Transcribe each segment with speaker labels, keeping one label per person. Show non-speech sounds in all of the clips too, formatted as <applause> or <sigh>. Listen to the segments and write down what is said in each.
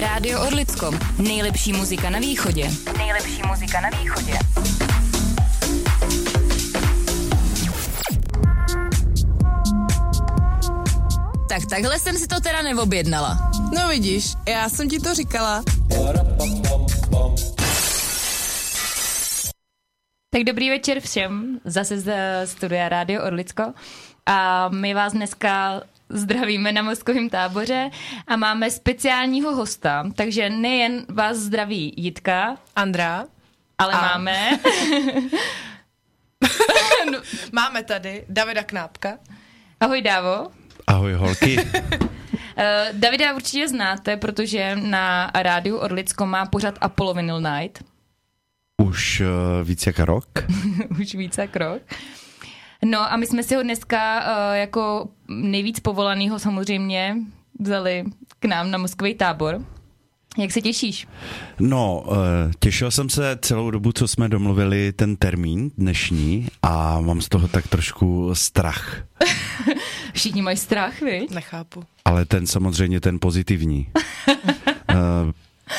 Speaker 1: Rádio Orlicko. Nejlepší muzika na východě. Nejlepší muzika na východě. Tak takhle jsem si to teda neobjednala.
Speaker 2: No vidíš, já jsem ti to říkala.
Speaker 3: Tak dobrý večer všem, zase z studia Rádio Orlicko. A my vás dneska zdravíme na mozkovém táboře a máme speciálního hosta, takže nejen vás zdraví Jitka,
Speaker 2: Andrá.
Speaker 3: ale
Speaker 2: A-
Speaker 3: máme... <laughs>
Speaker 2: No, máme tady Davida Knápka.
Speaker 3: Ahoj Dávo.
Speaker 4: Ahoj holky.
Speaker 3: Uh, <laughs> Davida určitě znáte, protože na rádiu Orlicko má pořad Apollo Vinyl Night.
Speaker 4: Už uh, víc jak rok. <laughs>
Speaker 3: Už víc jak rok. No a my jsme si ho dneska uh, jako nejvíc povolanýho samozřejmě vzali k nám na Moskvý tábor. Jak se těšíš?
Speaker 4: No, uh, těšil jsem se celou dobu, co jsme domluvili ten termín dnešní a mám z toho tak trošku strach. <laughs>
Speaker 3: Všichni mají strach, viď?
Speaker 2: Nechápu.
Speaker 4: Ale ten samozřejmě ten pozitivní. uh,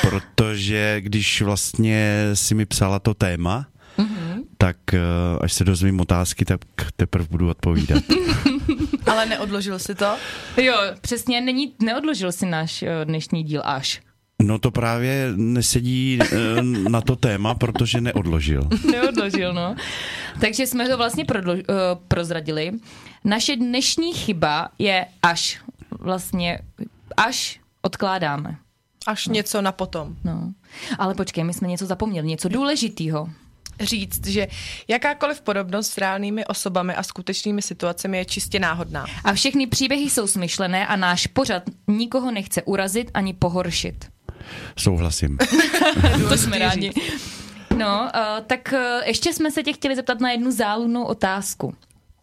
Speaker 4: <laughs> protože když vlastně si mi psala to téma, mm-hmm. tak uh, až se dozvím otázky, tak teprve budu odpovídat. <laughs>
Speaker 2: Ale neodložil si to?
Speaker 3: Jo, přesně, není, neodložil si náš uh, dnešní díl až.
Speaker 4: No to právě nesedí uh, na to téma, protože neodložil. <laughs>
Speaker 3: Neodložil, no. Takže jsme to vlastně prodlo, uh, prozradili. Naše dnešní chyba je až. Vlastně až odkládáme.
Speaker 2: Až něco na potom.
Speaker 3: No. Ale počkej, my jsme něco zapomněli, něco důležitého.
Speaker 2: Říct, že jakákoliv podobnost s reálnými osobami a skutečnými situacemi je čistě náhodná.
Speaker 3: A všechny příběhy jsou smyšlené a náš pořad nikoho nechce urazit ani pohoršit.
Speaker 4: Souhlasím. <laughs>
Speaker 3: to jsme rádi. No, uh, tak uh, ještě jsme se tě chtěli zeptat na jednu záludnou otázku.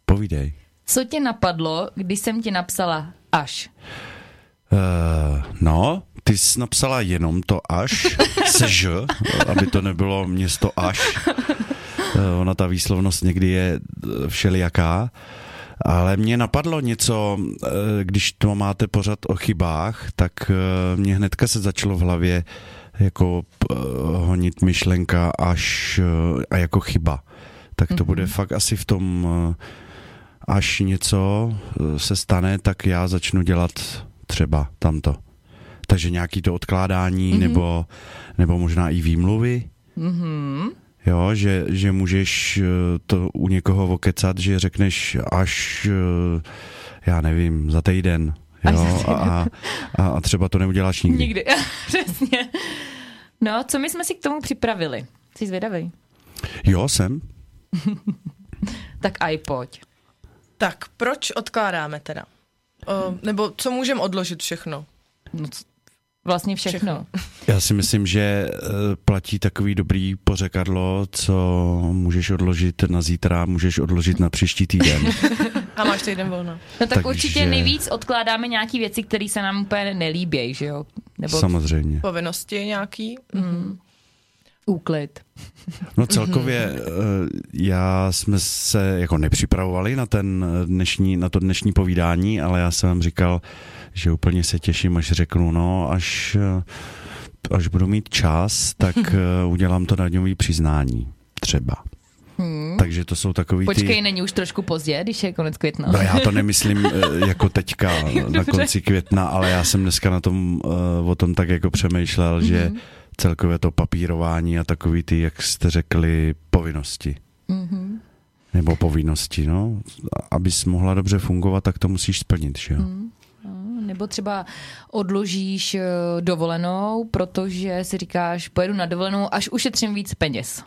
Speaker 4: Povídej.
Speaker 3: Co tě napadlo, když jsem ti napsala až?
Speaker 4: Uh, no, ty jsi napsala jenom to až, se ž, aby to nebylo město až. Uh, ona ta výslovnost někdy je eh, všelijaká. Ale mě napadlo něco, eh, když to máte pořád o chybách, tak eh, mě hnedka se začalo v hlavě jako eh, honit myšlenka až eh, a jako chyba. Tak to bude fakt asi v tom, eh, až něco eh, se stane, tak já začnu dělat třeba tamto. Takže nějaký to odkládání mm-hmm. nebo, nebo možná i výmluvy.
Speaker 3: Mhm.
Speaker 4: Jo, že, že můžeš eh, to u někoho okecat, že řekneš až, eh, já nevím, za týden. Jo, a, a, a třeba to neuděláš nikdy.
Speaker 3: Nikdy, <laughs> přesně. No, co my jsme si k tomu připravili? Jsi zvědavý?
Speaker 4: Jo, jsem. <laughs>
Speaker 3: Tak aj pojď.
Speaker 2: Tak proč odkládáme teda? O, nebo co můžeme odložit všechno?
Speaker 3: No, vlastně všechno.
Speaker 2: Všechno.
Speaker 4: Já si myslím, že eh, platí takový dobrý pořekadlo, co můžeš odložit na zítra, můžeš odložit na příští týden. <laughs>
Speaker 2: A máš týden volno.
Speaker 3: No tak
Speaker 4: Takže-
Speaker 3: určitě nejvíc odkládáme nějaký věci, které se nám úplně nelíbějí, že jo? Nebo
Speaker 4: Samozřejmě.
Speaker 2: Povinnosti nějaký? Mm.
Speaker 3: úklid.
Speaker 4: No celkově eh, já jsme se jako nepřipravovali na, ten dnešní, na to dnešní povídání, ale já jsem vám říkal, že úplně se těším, až řeknu, no až, až budu mít čas, tak <laughs> eh, udělám to daňový přiznání třeba.
Speaker 3: Hmm.
Speaker 4: Takže to jsou takový
Speaker 3: Počkej,
Speaker 4: ty...
Speaker 3: není už trošku pozdě, když je konec května.
Speaker 4: No já to nemyslím eh, <laughs> jako teďka na konci května, ale já jsem dneska na tom, eh, o tom tak jako přemýšlel, že
Speaker 3: Mhm.
Speaker 4: celkově to papírování a takový ty, jak jste řekli, povinnosti.
Speaker 3: Mhm.
Speaker 4: Nebo povinnosti, no. Abys mohla dobře fungovat, tak to musíš splnit, že jo?
Speaker 3: Mhm. Nebo třeba odložíš eh, dovolenou, protože si říkáš, pojedu na dovolenou, až ušetřím víc peněz.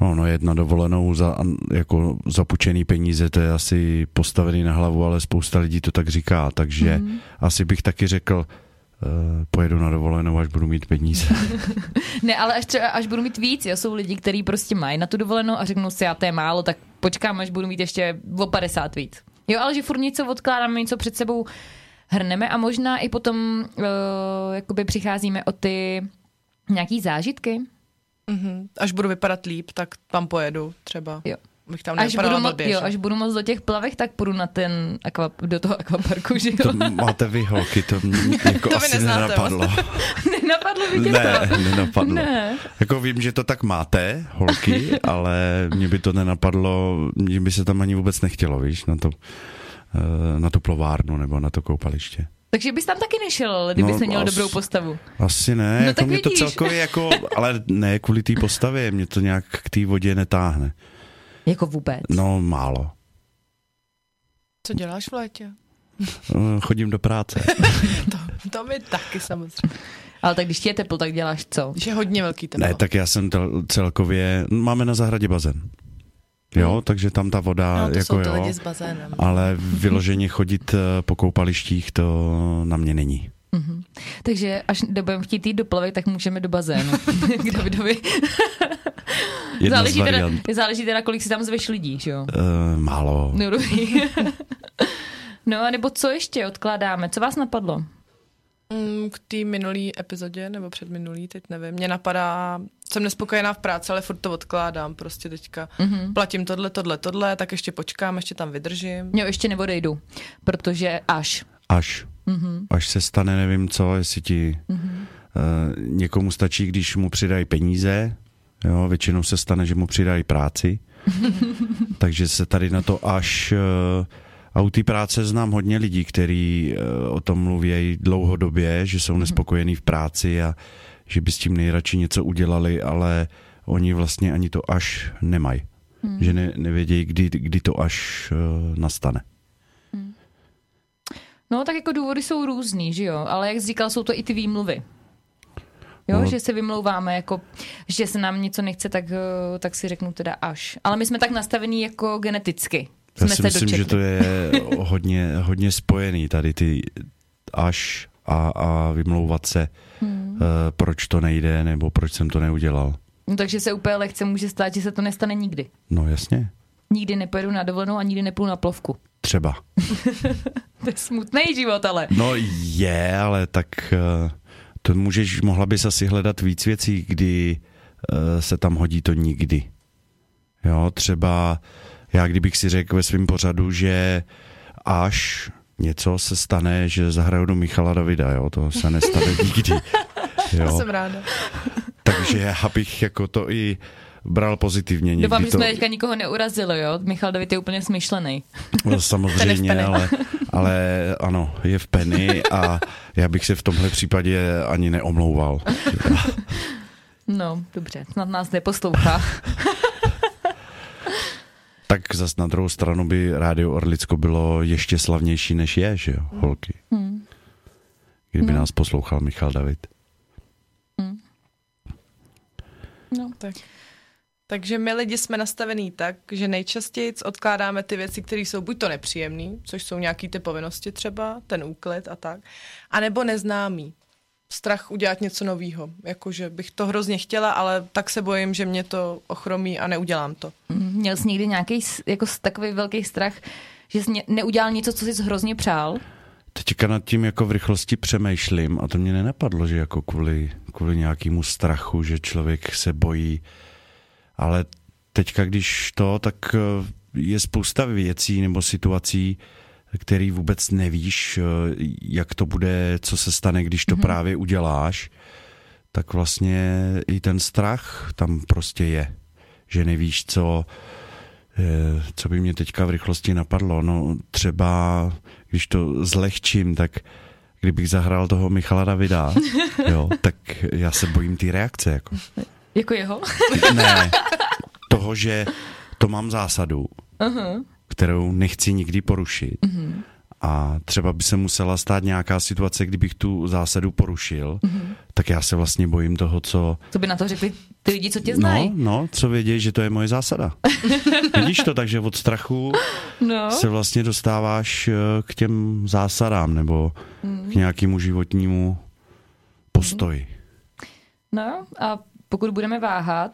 Speaker 4: No, no jet na dovolenou za jako zapučený peníze, to je asi postavený na hlavu, ale spousta lidí to tak říká, takže
Speaker 3: Mhm.
Speaker 4: asi bych taky řekl, uh, pojedu na dovolenou, až budu mít peníze. <laughs>
Speaker 3: Ne, ale až třeba, až budu mít víc, jo, jsou lidi, kteří prostě mají na tu dovolenou a řeknou si, já to je málo, tak počkám, až budu mít ještě o 50 víc. Jo, ale že furt něco odkládáme, něco před sebou hrneme a možná i potom uh, jakoby přicházíme o ty nějaký zážitky.
Speaker 2: Mhm. Až budu vypadat líp, tak tam pojedu třeba.
Speaker 3: Jo.
Speaker 2: bych tam
Speaker 3: Až budu,
Speaker 2: nevypadala
Speaker 3: mo-
Speaker 2: blbě,
Speaker 3: jo, až budu moc do těch plavek, tak půjdu na ten akva, do toho akvaparku, že jo?
Speaker 4: To máte vy holky, to mě <laughs> jako
Speaker 2: To
Speaker 4: asi
Speaker 2: neznáte
Speaker 4: nenapadlo. <laughs>
Speaker 3: Nenapadlo by tě
Speaker 4: Ne,
Speaker 3: to?
Speaker 4: nenapadlo.
Speaker 3: Ne.
Speaker 4: Jako vím, že to tak máte, holky, <laughs> ale mě by to nenapadlo, mě by se tam ani vůbec nechtělo, víš, na to, na tu plovárnu nebo na to koupaliště.
Speaker 3: Takže bys tam taky nešel, ale kdybys
Speaker 4: No,
Speaker 3: no, měl
Speaker 4: as-
Speaker 3: dobrou postavu.
Speaker 4: Asi ne,
Speaker 3: No
Speaker 4: jako
Speaker 3: tak
Speaker 4: mě to
Speaker 3: vidíš.
Speaker 4: celkově jako, <laughs> ale ne kvůli té postavě, mě to nějak k té vodě netáhne.
Speaker 3: Jako vůbec.
Speaker 4: No málo.
Speaker 2: Co děláš v létě?
Speaker 4: Eh, Chodím do práce. <laughs>
Speaker 2: To, to mi taky samozřejmě.
Speaker 3: Ale tak když ti je teplo, tak děláš co?
Speaker 2: Když je hodně velký teplo.
Speaker 4: Ne, tak já jsem tel- celkově, máme na zahradě bazén. Jo, takže tam ta voda,
Speaker 2: no, to
Speaker 4: jako jo,
Speaker 2: lidi s bazénem.
Speaker 4: ale vyloženě chodit eh, po koupalištích, to na mě není.
Speaker 3: Mhm. Takže až budeme chtít jít do plavek, tak můžeme do bazénu. <laughs> K Davidovi. Záleží, teda, záleží teda, kolik si tam zveš lidí, že jo?
Speaker 4: Uh, málo.
Speaker 3: No, dobrý. <laughs> no a nebo co ještě odkládáme? Co vás napadlo?
Speaker 2: Mm, K té minulý epizodě, nebo předminulý, teď nevím, mě napadá, jsem nespokojená v práci, ale furt to odkládám prostě teďka. Mm-hmm. Platím tohle, tohle, tohle, tak ještě počkám, ještě tam vydržím.
Speaker 3: Jo, ještě neodejdu, protože až.
Speaker 4: Až. Mm-hmm. Až se stane nevím co, jestli ti mm-hmm. uh, někomu stačí, když mu přidají peníze, jo, většinou se stane, že mu přidají práci, <laughs> takže se tady na to až... Uh, a u té práce znám hodně lidí, kteří uh, o tom mluví dlouhodobě, že jsou nespokojení v práci a že by s tím nejradši něco udělali, ale oni vlastně ani to až nemají. Hmm. Že ne, nevědějí, kdy, kdy to až uh, nastane.
Speaker 3: No, tak jako důvody jsou různý, že jo? Ale jak jsi říkal, jsou to i ty výmluvy. Jo,
Speaker 4: No.
Speaker 3: že se vymlouváme, jako, že se nám něco nechce, tak, eh, tak si řeknu teda až. Ale my jsme tak nastavení jako geneticky.
Speaker 4: Já
Speaker 3: Jsme
Speaker 4: si
Speaker 3: se
Speaker 4: myslím,
Speaker 3: dočetli.
Speaker 4: že to je hodně, hodně spojený tady ty až a, a vymlouvat se, hmm. uh, proč to nejde nebo proč jsem to neudělal.
Speaker 3: No, takže se úplně lehce může stát, že se to nestane nikdy.
Speaker 4: No jasně,
Speaker 3: Nikdy nepojedu na dovolenou a nikdy nepůjdu na plovku.
Speaker 4: třeba. <laughs>
Speaker 3: To je smutný život, ale.
Speaker 4: No je, ale tak uh, to můžeš, mohla bys asi hledat víc věcí, kdy uh, se tam hodí to nikdy. Jo, třeba já kdybych si řekl ve svém pořadu, že až něco se stane, že zahraju do Michala Davida, jo, to se nestane <laughs> nikdy.
Speaker 2: Já
Speaker 4: Jo.
Speaker 2: jsem ráda.
Speaker 4: Takže já bych jako to i bral pozitivně. Někdy
Speaker 3: Doufám, že
Speaker 4: to,
Speaker 3: jsme teďka nikoho neurazili, jo? Michal David je úplně smyšlený.
Speaker 4: no, samozřejmě, ale, <laughs> ale ano, je v Penny a já bych se v tomhle případě ani neomlouval. <laughs>
Speaker 3: No, dobře, snad nás neposlouchá.
Speaker 4: Tak zas na druhou stranu by Rádio Orlicko bylo ještě slavnější, než je, že jo, holky.
Speaker 3: Hmm.
Speaker 4: Kdyby
Speaker 3: No.
Speaker 4: nás poslouchal Michal David.
Speaker 3: No.
Speaker 2: Tak. Takže my lidi jsme nastavení tak, že nejčastěji odkládáme ty věci, které jsou buď to nepříjemné, což jsou nějaké ty povinnosti třeba, ten úklid a tak, anebo neznámý. Strach udělat něco nového. Jakože bych to hrozně chtěla, ale tak se bojím, že mě to ochromí a neudělám to.
Speaker 3: Mm, Měl jsi někdy nějaký jako takový velký strach, že jsi neudělal něco, co jsi hrozně přál?
Speaker 4: Teďka nad tím jako v rychlosti přemýšlím a to mě nenapadlo, že jako kvůli, kvůli nějakému strachu, že člověk se bojí, ale teďka když to, tak eh, je spousta věcí nebo situací, který vůbec nevíš, eh, jak to bude, co se stane, když to mm-hmm. právě uděláš, tak vlastně i ten strach tam prostě je, že nevíš, co, eh, co by mě teďka v rychlosti napadlo. No třeba, když to zlehčím, tak kdybych zahrál toho Michala Davida, <laughs> jo, tak já se bojím té reakce. Jako.
Speaker 3: Jako jeho?
Speaker 4: Ne, toho, že to mám zásadu,
Speaker 3: uh-huh.
Speaker 4: Kterou nechci nikdy porušit.
Speaker 3: Uh-huh.
Speaker 4: A třeba by se musela stát nějaká situace, kdybych tu zásadu porušil, uh-huh. tak já se vlastně bojím toho, co...
Speaker 3: Co by na to řekli ty lidi, co tě
Speaker 4: No,
Speaker 3: znají?
Speaker 4: no, co vědějí, že to je moje zásada. <laughs> Vidíš to, takže od strachu
Speaker 3: No.
Speaker 4: se vlastně dostáváš eh, k těm zásadám nebo k nějakému životnímu postoji.
Speaker 3: no a pokud budeme váhat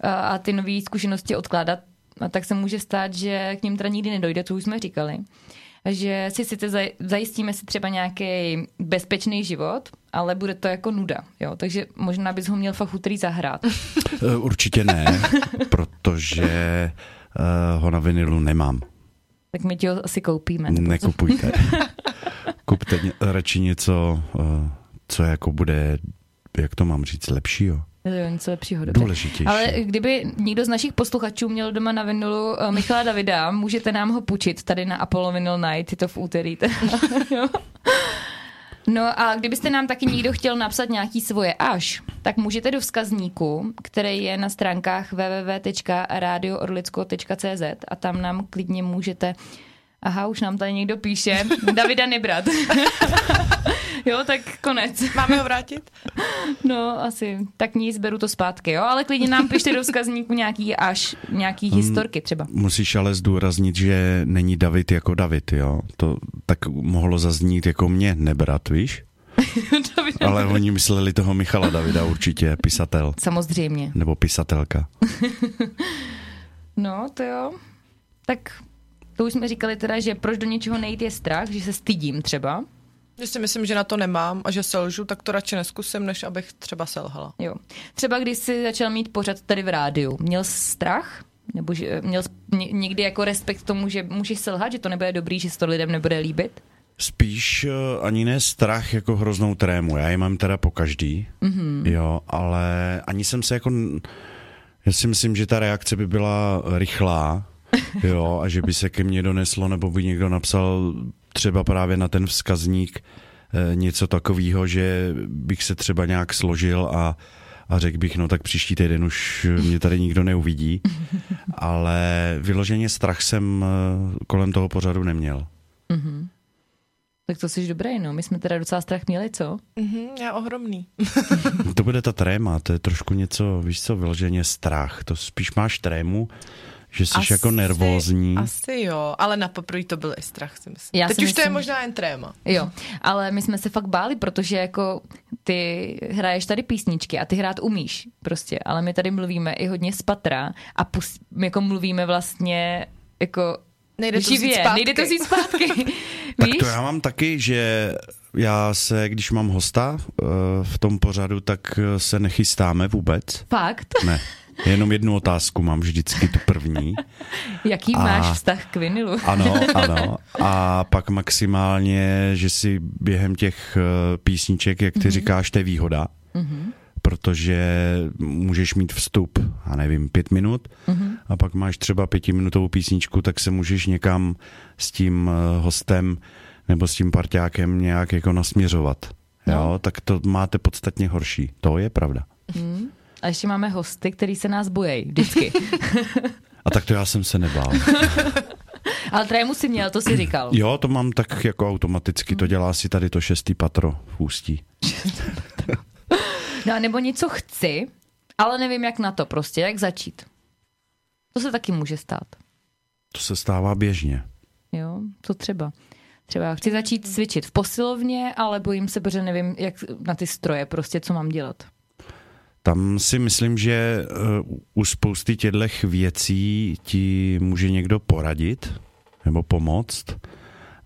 Speaker 3: a, a ty nové zkušenosti odkládat, a tak se může stát, že k ním teda nikdy nedojde, co už jsme říkali. Že si sice zaj- zajistíme si třeba nějaký bezpečný život, ale bude to jako nuda. Jo? Takže možná bys ho měl fakt zahrát. <laughs>
Speaker 4: Eh, Určitě ne, protože uh, ho na vinilu nemám.
Speaker 3: Tak my ti ho asi koupíme.
Speaker 4: Nekupujte. <laughs> Kupte radši něco, uh, co jako bude, jak to mám říct, lepšího.
Speaker 3: Něco lepšího, dobře.
Speaker 4: Důležitější.
Speaker 3: Ale kdyby někdo z našich posluchačů měl doma na vinulu eh, Michala Davida, můžete nám ho půjčit tady na Apollo Vinyl Night, je to v úterý. <laughs> No a kdybyste nám taky někdo chtěl napsat nějaký svoje až, tak můžete do vzkazníku, který je na stránkách www.radioorlicko.cz a tam nám klidně můžete Aha, už nám tady někdo píše. <laughs> Davida nebrat. <laughs> jo, tak konec.
Speaker 2: Máme ho vrátit? <laughs>
Speaker 3: No, asi. Tak nic, beru to zpátky, jo. Ale klidně nám pište do vzkazníku nějaký až, nějaký historky třeba.
Speaker 4: Musíš ale zdůraznit, že není David jako David, jo? To tak mohlo zaznít jako mě nebrat, víš?
Speaker 3: Davida
Speaker 4: Ale oni mysleli toho Michala Davida určitě, pisatel.
Speaker 3: Samozřejmě.
Speaker 4: Nebo pisatelka.
Speaker 3: No, to jo. Tak to už jsme říkali teda, že proč do něčeho nejít je strach, že se stydím třeba.
Speaker 2: Když si myslím, že na to nemám a že selžu, tak to radši neskusím, než abych třeba selhala.
Speaker 3: Jo. Třeba když jsi začal mít pořad tady v rádiu, měl jsi strach? Nebo že, měl jsi ně- někdy jako respekt k tomu, že můžeš selhat, že to nebude dobrý, že se to lidem nebude líbit?
Speaker 4: Spíš uh, ani ne strach jako hroznou trému. Já ji mám teda po každý, mm-hmm. jo, ale ani jsem se jako... Já si myslím, že ta reakce by byla rychlá, <laughs> jo, a že by se ke mně doneslo, nebo by někdo napsal třeba právě na ten vzkazník eh, něco takového, že bych se třeba nějak složil a, a řekl bych, no tak příští týden už mě tady nikdo neuvidí, <laughs> ale vyloženě strach jsem eh, kolem toho pořadu neměl.
Speaker 3: Tak to jsi dobrý, no. My jsme teda docela strach měli, co?
Speaker 2: Mhm, já ohromný. <laughs>
Speaker 4: To bude ta tréma, to je trošku něco, víš co, vyloženě strach. To spíš máš trému, že jsi jako nervózní.
Speaker 2: Asi jo, ale na poprvé to byl i strach, si myslím.
Speaker 3: Já
Speaker 2: Teď
Speaker 3: si
Speaker 2: už to je
Speaker 3: myslím-
Speaker 2: možná jen tréma.
Speaker 3: Jo, ale my jsme se fakt báli, protože jako ty hraješ tady písničky a ty hrát umíš prostě, ale my tady mluvíme i hodně z patra a pus, jako mluvíme vlastně jako
Speaker 2: Nejde to
Speaker 3: živě,
Speaker 2: zpátky.
Speaker 3: nejde to vzít zpátky. <laughs>
Speaker 4: Tak
Speaker 3: Víš?
Speaker 4: to já mám taky, že já se, když mám hosta eh, v tom pořadu, tak se nechystáme vůbec.
Speaker 3: Fakt?
Speaker 4: Ne. <laughs> Jenom jednu otázku mám vždycky, tu první. <laughs>
Speaker 3: Jaký
Speaker 4: A-
Speaker 3: máš vztah k vinilu? <laughs>
Speaker 4: Ano, ano. A <laughs> pak maximálně, že si během těch eh, písniček, jak ty mm-hmm. říkáš, to je výhoda. Mm-hmm. Protože můžeš mít vstup, a nevím, pět minut mm-hmm. a pak máš třeba pětiminutovou písničku, tak se můžeš někam s tím eh, hostem nebo s tím parťákem nějak jako nasměřovat. Jo, tak to máte podstatně horší. To je pravda.
Speaker 3: A ještě máme hosty, který se nás bojejí vždycky. <laughs>
Speaker 4: A tak to já jsem se nebál. <laughs>
Speaker 3: ale trému si měl, to si říkal.
Speaker 4: Jo, to mám tak jako automaticky, to dělá si tady to šestý patro v ústí.
Speaker 3: No a nebo něco chci, ale nevím jak na to prostě, jak začít. To se taky může stát.
Speaker 4: To se stává běžně.
Speaker 3: Jo, to třeba. Třeba chci začít cvičit v posilovně, ale bojím se, protože nevím, jak na ty stroje prostě, co mám dělat.
Speaker 4: Tam si myslím, že uh, u spousty těchto věcí ti může někdo poradit nebo pomoct.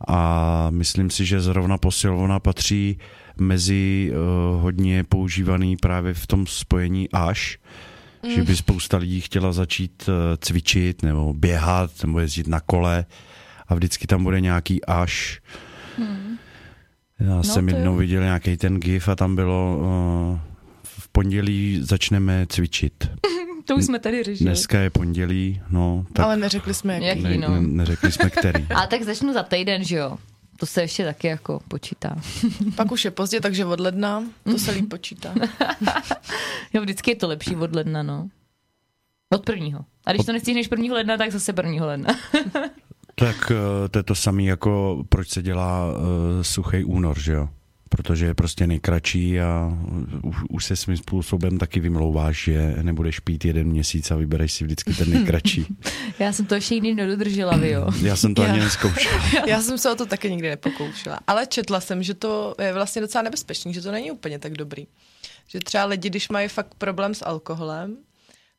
Speaker 4: A myslím si, že zrovna posilovna patří mezi uh, hodně používaný právě v tom spojení až, mm. že by spousta lidí chtěla začít uh, cvičit nebo běhat nebo jezdit na kole a vždycky tam bude nějaký až. Mm. Já no, jsem jednou
Speaker 3: jo.
Speaker 4: viděl nějaký ten gif a tam bylo v pondělí začneme cvičit. <laughs>
Speaker 3: To už jsme tady řešili.
Speaker 4: Dneska je pondělí, no, tak
Speaker 2: Ale neřekli jsme, jak.
Speaker 3: Jak-
Speaker 4: ne,
Speaker 3: Jaký, no.
Speaker 4: ne, neřekli jsme který. <laughs>
Speaker 3: A tak začnu za týden, že jo? To se ještě taky jako počítá. <laughs>
Speaker 2: Pak už je pozdě, takže od ledna to se líp počítá.
Speaker 3: Jo, vždycky je to lepší od ledna, no. Od prvního. A když to nestihneš prvního ledna, tak zase prvního ledna.
Speaker 4: Tak eh, to je to samé, jako proč se dělá uh, suchý únor, že jo? Protože je prostě nejkratší a už, už se svým způsobem taky vymlouváš, že nebudeš pít jeden měsíc a vybereš si vždycky ten nejkratší. <laughs>
Speaker 3: Já jsem to ještě nikdy nedodržela, vy jo.
Speaker 4: Já jsem to
Speaker 2: Já. <laughs>
Speaker 4: ani neskoušel. <laughs>
Speaker 2: Já jsem se o to taky nikdy nepokoušela. Ale četla jsem, že to je vlastně docela nebezpečný, že to není úplně tak dobrý. Že třeba lidi, když mají fakt problém s alkoholem,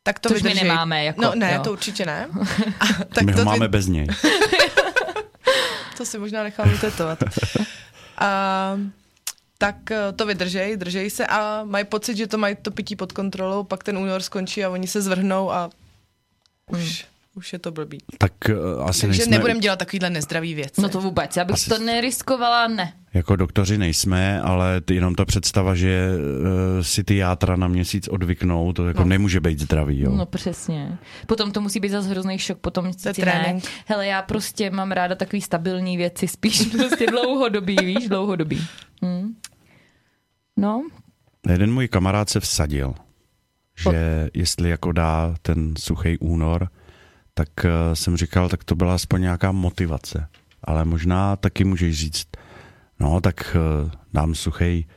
Speaker 2: tak to
Speaker 3: my
Speaker 2: vydrží.
Speaker 3: nemáme, jako,
Speaker 2: no ne,
Speaker 3: jo.
Speaker 2: to určitě ne. A, tak
Speaker 4: My
Speaker 2: to
Speaker 4: ho máme
Speaker 2: vy-
Speaker 4: bez něj.
Speaker 2: To si možná nechám vytetovat. A, tak eh, to vydržej, držej se a mají pocit, že to mají to pití pod kontrolou, pak ten únor skončí a oni se zvrhnou a už, už je to blbý.
Speaker 4: Tak uh, asi
Speaker 2: Takže
Speaker 4: nejsme,
Speaker 2: nebudeme dělat takovýhle nezdravý věci.
Speaker 3: No to vůbec, já bych
Speaker 4: Asi
Speaker 3: to neriskovala, ne.
Speaker 4: jako doktoři nejsme, ale jenom ta představa, že uh, si ty játra na měsíc odvyknou, to jako
Speaker 2: No.
Speaker 4: nemůže být zdravý, jo.
Speaker 3: No přesně. Potom to musí být zase hrozný šok, potom si ne. Hele, já prostě mám ráda takový stabilní věci, spíš <laughs> prostě dlouhodobý, víš, dlouhodobý. Hm. No,
Speaker 4: Jeden můj kamarád se vsadil, že jestli jako dá ten suchý únor, tak uh, jsem říkal, tak to byla aspoň nějaká motivace. Ale možná taky můžeš říct, no tak uh, dám suchý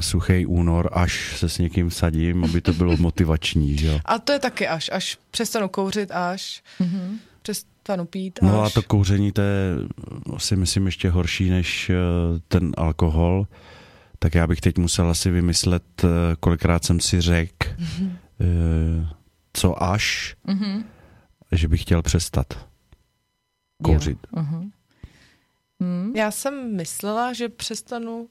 Speaker 4: suchý únor, až se s někým vsadím, aby to bylo <laughs> motivační, že jo.
Speaker 2: A to je taky až, až přestanu kouřit, až
Speaker 3: Mhm.
Speaker 2: přestanu pít, až.
Speaker 4: No a to kouření, to je si myslím ještě horší než eh, ten alkohol. Tak já bych teď musel asi vymyslet, eh, kolikrát jsem si řekl, eh, co až,
Speaker 3: mhm.
Speaker 4: že bych chtěl přestat kouřit.
Speaker 3: Jo. Mhm. Hm.
Speaker 2: Já jsem myslela, že přestanu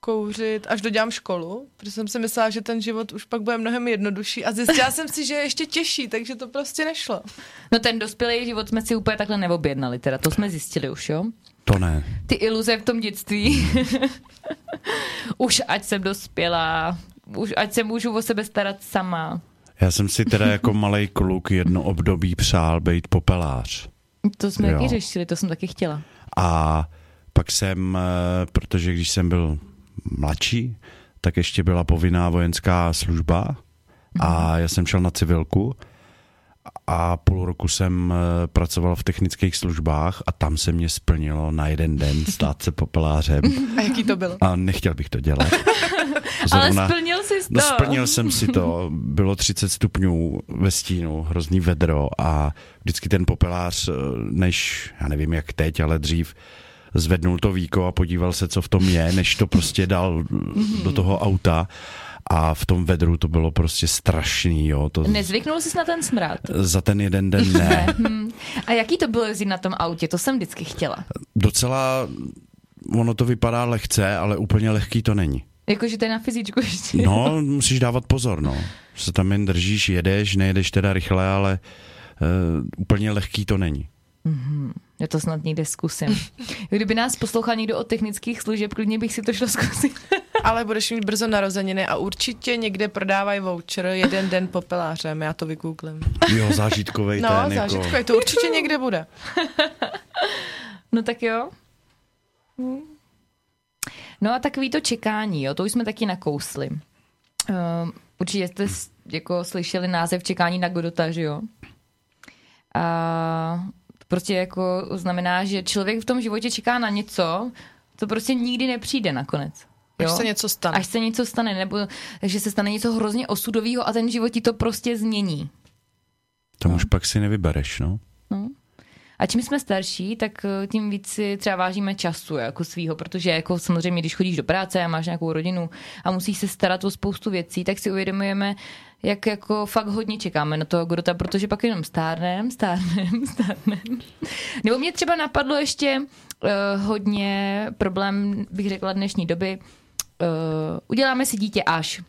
Speaker 2: kouřit, až dodělám školu, protože jsem si myslela, že ten život už pak bude mnohem jednodušší a zjistila jsem si, že je ještě těžší, takže to prostě nešlo.
Speaker 3: No ten dospělý život jsme si úplně takhle neobjednali, teda to jsme zjistili už, jo?
Speaker 4: To ne.
Speaker 3: Ty iluze v tom dětství. <laughs> už ať jsem dospělá, už ať se můžu o sebe starat sama.
Speaker 4: Já jsem si teda jako malý kluk jedno období přál být popelář.
Speaker 3: To jsme taky řešili, to jsem taky chtěla.
Speaker 4: A pak jsem, eh, protože když jsem byl mladší, tak ještě byla povinná vojenská služba a já jsem šel na civilku a půl roku jsem eh, pracoval v technických službách a tam se mě splnilo na jeden den stát se popelářem <laughs>
Speaker 2: A jaký to bylo?
Speaker 4: a nechtěl bych to dělat. <laughs>
Speaker 3: Ale splnil jsi to.
Speaker 4: No splnil jsem si to, bylo 30 stupňů ve stínu, hrozný vedro a vždycky ten popelář, eh, než, já nevím jak teď, ale dřív, zvednul to víko a podíval se, co v tom je, než to prostě dal do toho auta a v tom vedru to bylo prostě strašný, jo. To
Speaker 3: Nezvyknul jsi na ten smrad?
Speaker 4: za ten jeden den ne.
Speaker 3: Hm. A jaký to bylo jezdit na tom autě? To jsem vždycky chtěla.
Speaker 4: Docela, ono to vypadá lehce, ale úplně lehký to není.
Speaker 3: Jakože to je na fyzičku ještě.
Speaker 4: No, musíš dávat pozor, no. Se tam jen držíš, jedeš, nejedeš teda rychle, ale uh, úplně lehký to není.
Speaker 3: Já to snad někde zkusím. Kdyby nás poslouchal někdo od technických služeb, klidně bych si to šla zkusit.
Speaker 2: Ale budeš mít brzo narozeniny a určitě někde prodávají voucher jeden den popelářem, já to vygooglím.
Speaker 4: Jo, zážitkový
Speaker 2: No,
Speaker 4: ten,
Speaker 2: zážitko,
Speaker 4: jako...
Speaker 2: to určitě někde bude. <laughs>
Speaker 3: No tak jo. No a takový to čekání, jo, to už jsme taky nakousli. Uh, určitě jste s- jako slyšeli název čekání na Godota, že jo? A to prostě jako znamená, že člověk v tom životě čeká na něco, co prostě nikdy nepřijde nakonec.
Speaker 2: Až
Speaker 3: jo?
Speaker 2: se něco stane.
Speaker 3: Až se něco stane, nebo že se stane něco hrozně osudového a ten život ti to prostě změní.
Speaker 4: Tam už pak si nevybereš, no.
Speaker 3: No. A čím jsme starší, tak eh, tím víc si třeba vážíme času jako svýho, protože jako samozřejmě, když chodíš do práce a máš nějakou rodinu a musíš se starat o spoustu věcí, tak si uvědomujeme, jak jako fakt hodně čekáme na toho Grota, protože pak jenom stárnem, stárnem, <laughs> stárnem. Nebo mě třeba napadlo ještě uh, hodně problém, bych řekla, dnešní doby. Uh, uděláme si dítě až.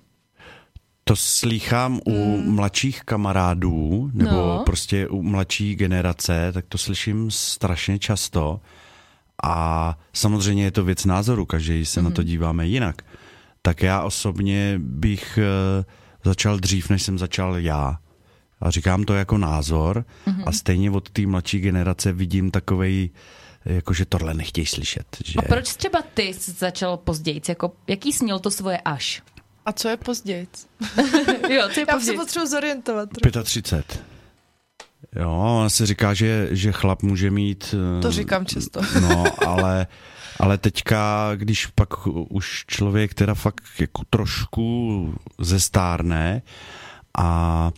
Speaker 4: To slýchám u mladších kamarádů, nebo
Speaker 3: No.
Speaker 4: prostě u mladší generace, tak to slyším strašně často. A samozřejmě je to věc názoru, každý se na to díváme jinak. Tak já osobně bych eh, začal dřív, než jsem začal já. A říkám to jako názor a stejně od té mladší generace vidím takovej, jako že tohle nechtějí slyšet. Že...
Speaker 3: A proč třeba ty jsi začal později? Jako, jaký směl to svoje až?
Speaker 2: A co je později? <laughs>
Speaker 3: jo, co je
Speaker 2: Já se potřebuji zorientovat.
Speaker 4: 35. Jo, on se říká, že, že chlap může mít... eh,
Speaker 2: To říkám často. <laughs>
Speaker 4: No, ale, ale teďka, když pak už člověk teda fakt jako trošku zestárne a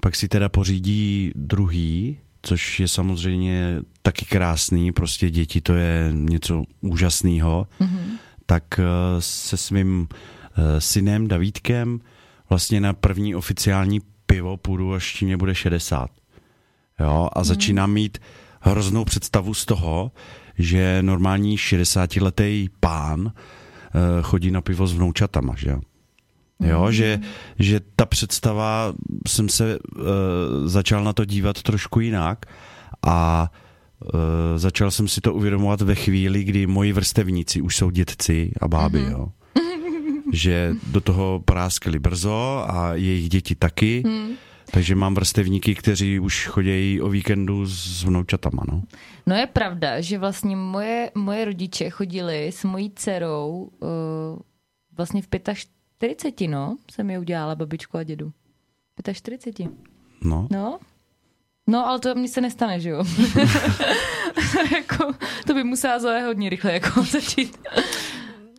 Speaker 4: pak si teda pořídí druhý, což je samozřejmě taky krásný, prostě děti to je něco úžasného, mm-hmm. tak eh, se svým eh, synem Davídkem vlastně na první oficiální pivo půjdu, až tím mě bude 60. Jo, a začínám mít hroznou představu z toho, že normální 60-letý pán eh, chodí na pivo s vnoučatama, že jo? Jo, že, že ta představa, jsem se uh, začal na to dívat trošku jinak a e, začal jsem si to uvědomovat ve chvíli, kdy moji vrstevníci už jsou dětci a báby, mm-hmm. jo. Že do toho práskali brzo a jejich děti taky. Mm. Takže mám vrstevníky, kteří už chodějí o víkendu s vnoučatama, no.
Speaker 3: No je pravda, že vlastně moje, moje rodiče chodili s mojí dcerou uh, vlastně v 45, no, jsem je udělala babičku a dědu. 45.
Speaker 4: No.
Speaker 3: No, No, ale to mi se nestane, že jo? <laughs> jako, to by musela zle hodně rychle jako <laughs> začít.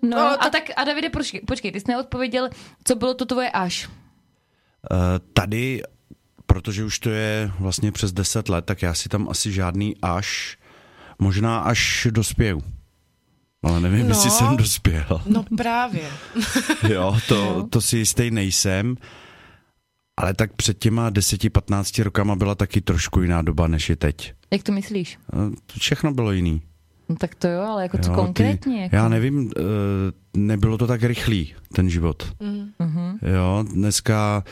Speaker 3: No, no to... a tak, a Davide, počkej, počkej, ty jsi neodpověděl, co bylo to tvoje až?
Speaker 4: Uh, tady, protože už to je vlastně přes 10 let, tak já si tam asi žádný až, možná až dospěju. Ale nevím, no, jestli jsem dospěl.
Speaker 2: No právě. <laughs>
Speaker 4: jo, to, to si jistý nejsem. Ale tak před těma 10-15 rokama byla taky trošku jiná doba, než je teď.
Speaker 3: Jak to myslíš?
Speaker 4: Eh, všechno bylo jiný.
Speaker 3: No tak to jo, ale jako co jo, konkrétně? Ty, jako?
Speaker 4: Já nevím, eh, nebylo to tak rychlý, ten život. Mm. Jo, dneska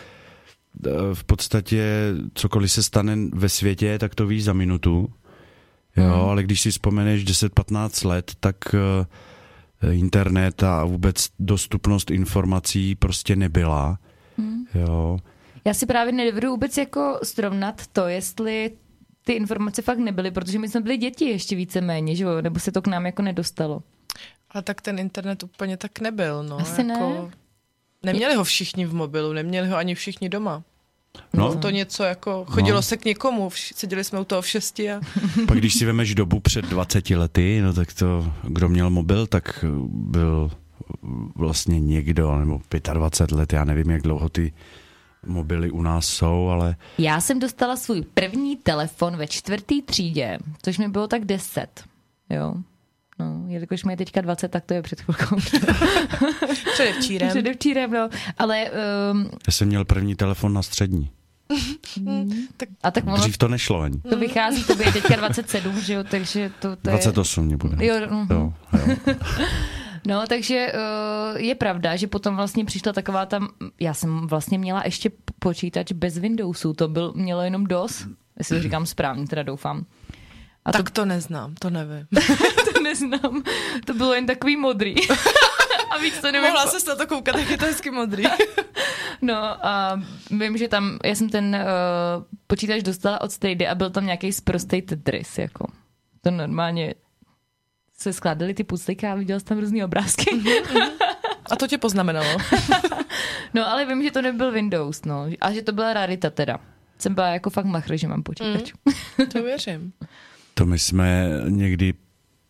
Speaker 4: eh, v podstatě cokoliv se stane ve světě, tak to víš za minutu. Jo, mm. ale když si vzpomeneš 10-15 let, tak internet a vůbec dostupnost informací prostě nebyla. Mm. Jo.
Speaker 3: Já si právě nedovedu vůbec jako srovnat to, jestli ty informace fakt nebyly, protože my jsme byli děti ještě více méně, že jo? nebo se to k nám jako nedostalo.
Speaker 2: A tak ten internet úplně tak nebyl, no.
Speaker 3: Asi
Speaker 2: jako...
Speaker 3: ne.
Speaker 2: Neměli ho všichni v mobilu, neměli ho ani všichni doma. No. Bylo to něco jako, chodilo no. se k někomu, seděli jsme u toho v šesti a... <laughs>
Speaker 4: Pak když si vemeš dobu před 20 lety, no tak to, kdo měl mobil, tak byl vlastně někdo, nebo 25 let, já nevím, jak dlouho ty mobily u nás jsou, ale...
Speaker 3: Já jsem dostala svůj první telefon ve čtvrtý třídě, což mi bylo tak 10, jo. No, jelikož mi je teďka 20, tak to je před chvilkou. <laughs>
Speaker 2: Předevčírem.
Speaker 3: Předevčírem, no. Ale... Um...
Speaker 4: Já jsem měl první telefon na střední. <laughs>
Speaker 3: Mm. a tak ono,
Speaker 4: Dřív to nešlo ani.
Speaker 3: To vychází, to je teďka 27, že jo, takže to, to
Speaker 4: 28 mě bude.
Speaker 3: Jo, uh-huh. jo, jo. <laughs> No, takže uh, je pravda, že potom vlastně přišla taková tam, já jsem vlastně měla ještě počítač bez Windowsu, to byl, mělo jenom DOS, jestli to říkám správně, teda doufám.
Speaker 2: A tak to, to neznám, to nevím.
Speaker 3: To neznám, to bylo jen takový modrý. <laughs> a víc to nevím.
Speaker 2: Mohla se na to koukat, jak je to hezky modrý. <laughs>
Speaker 3: no a vím, že tam, já jsem ten uh, počítač dostala od Stady a byl tam nějaký sprostej Tetris, jako. To normálně se skládaly ty puclíky a viděl jsem tam různý obrázky. Mhm,
Speaker 2: mhm. a to tě poznamenalo? <laughs>
Speaker 3: no ale vím, že to nebyl Windows, no. A že to byla rarita teda. Jsem byla jako fakt machr, že mám počítač.
Speaker 2: Mm, to věřím.
Speaker 4: to my jsme někdy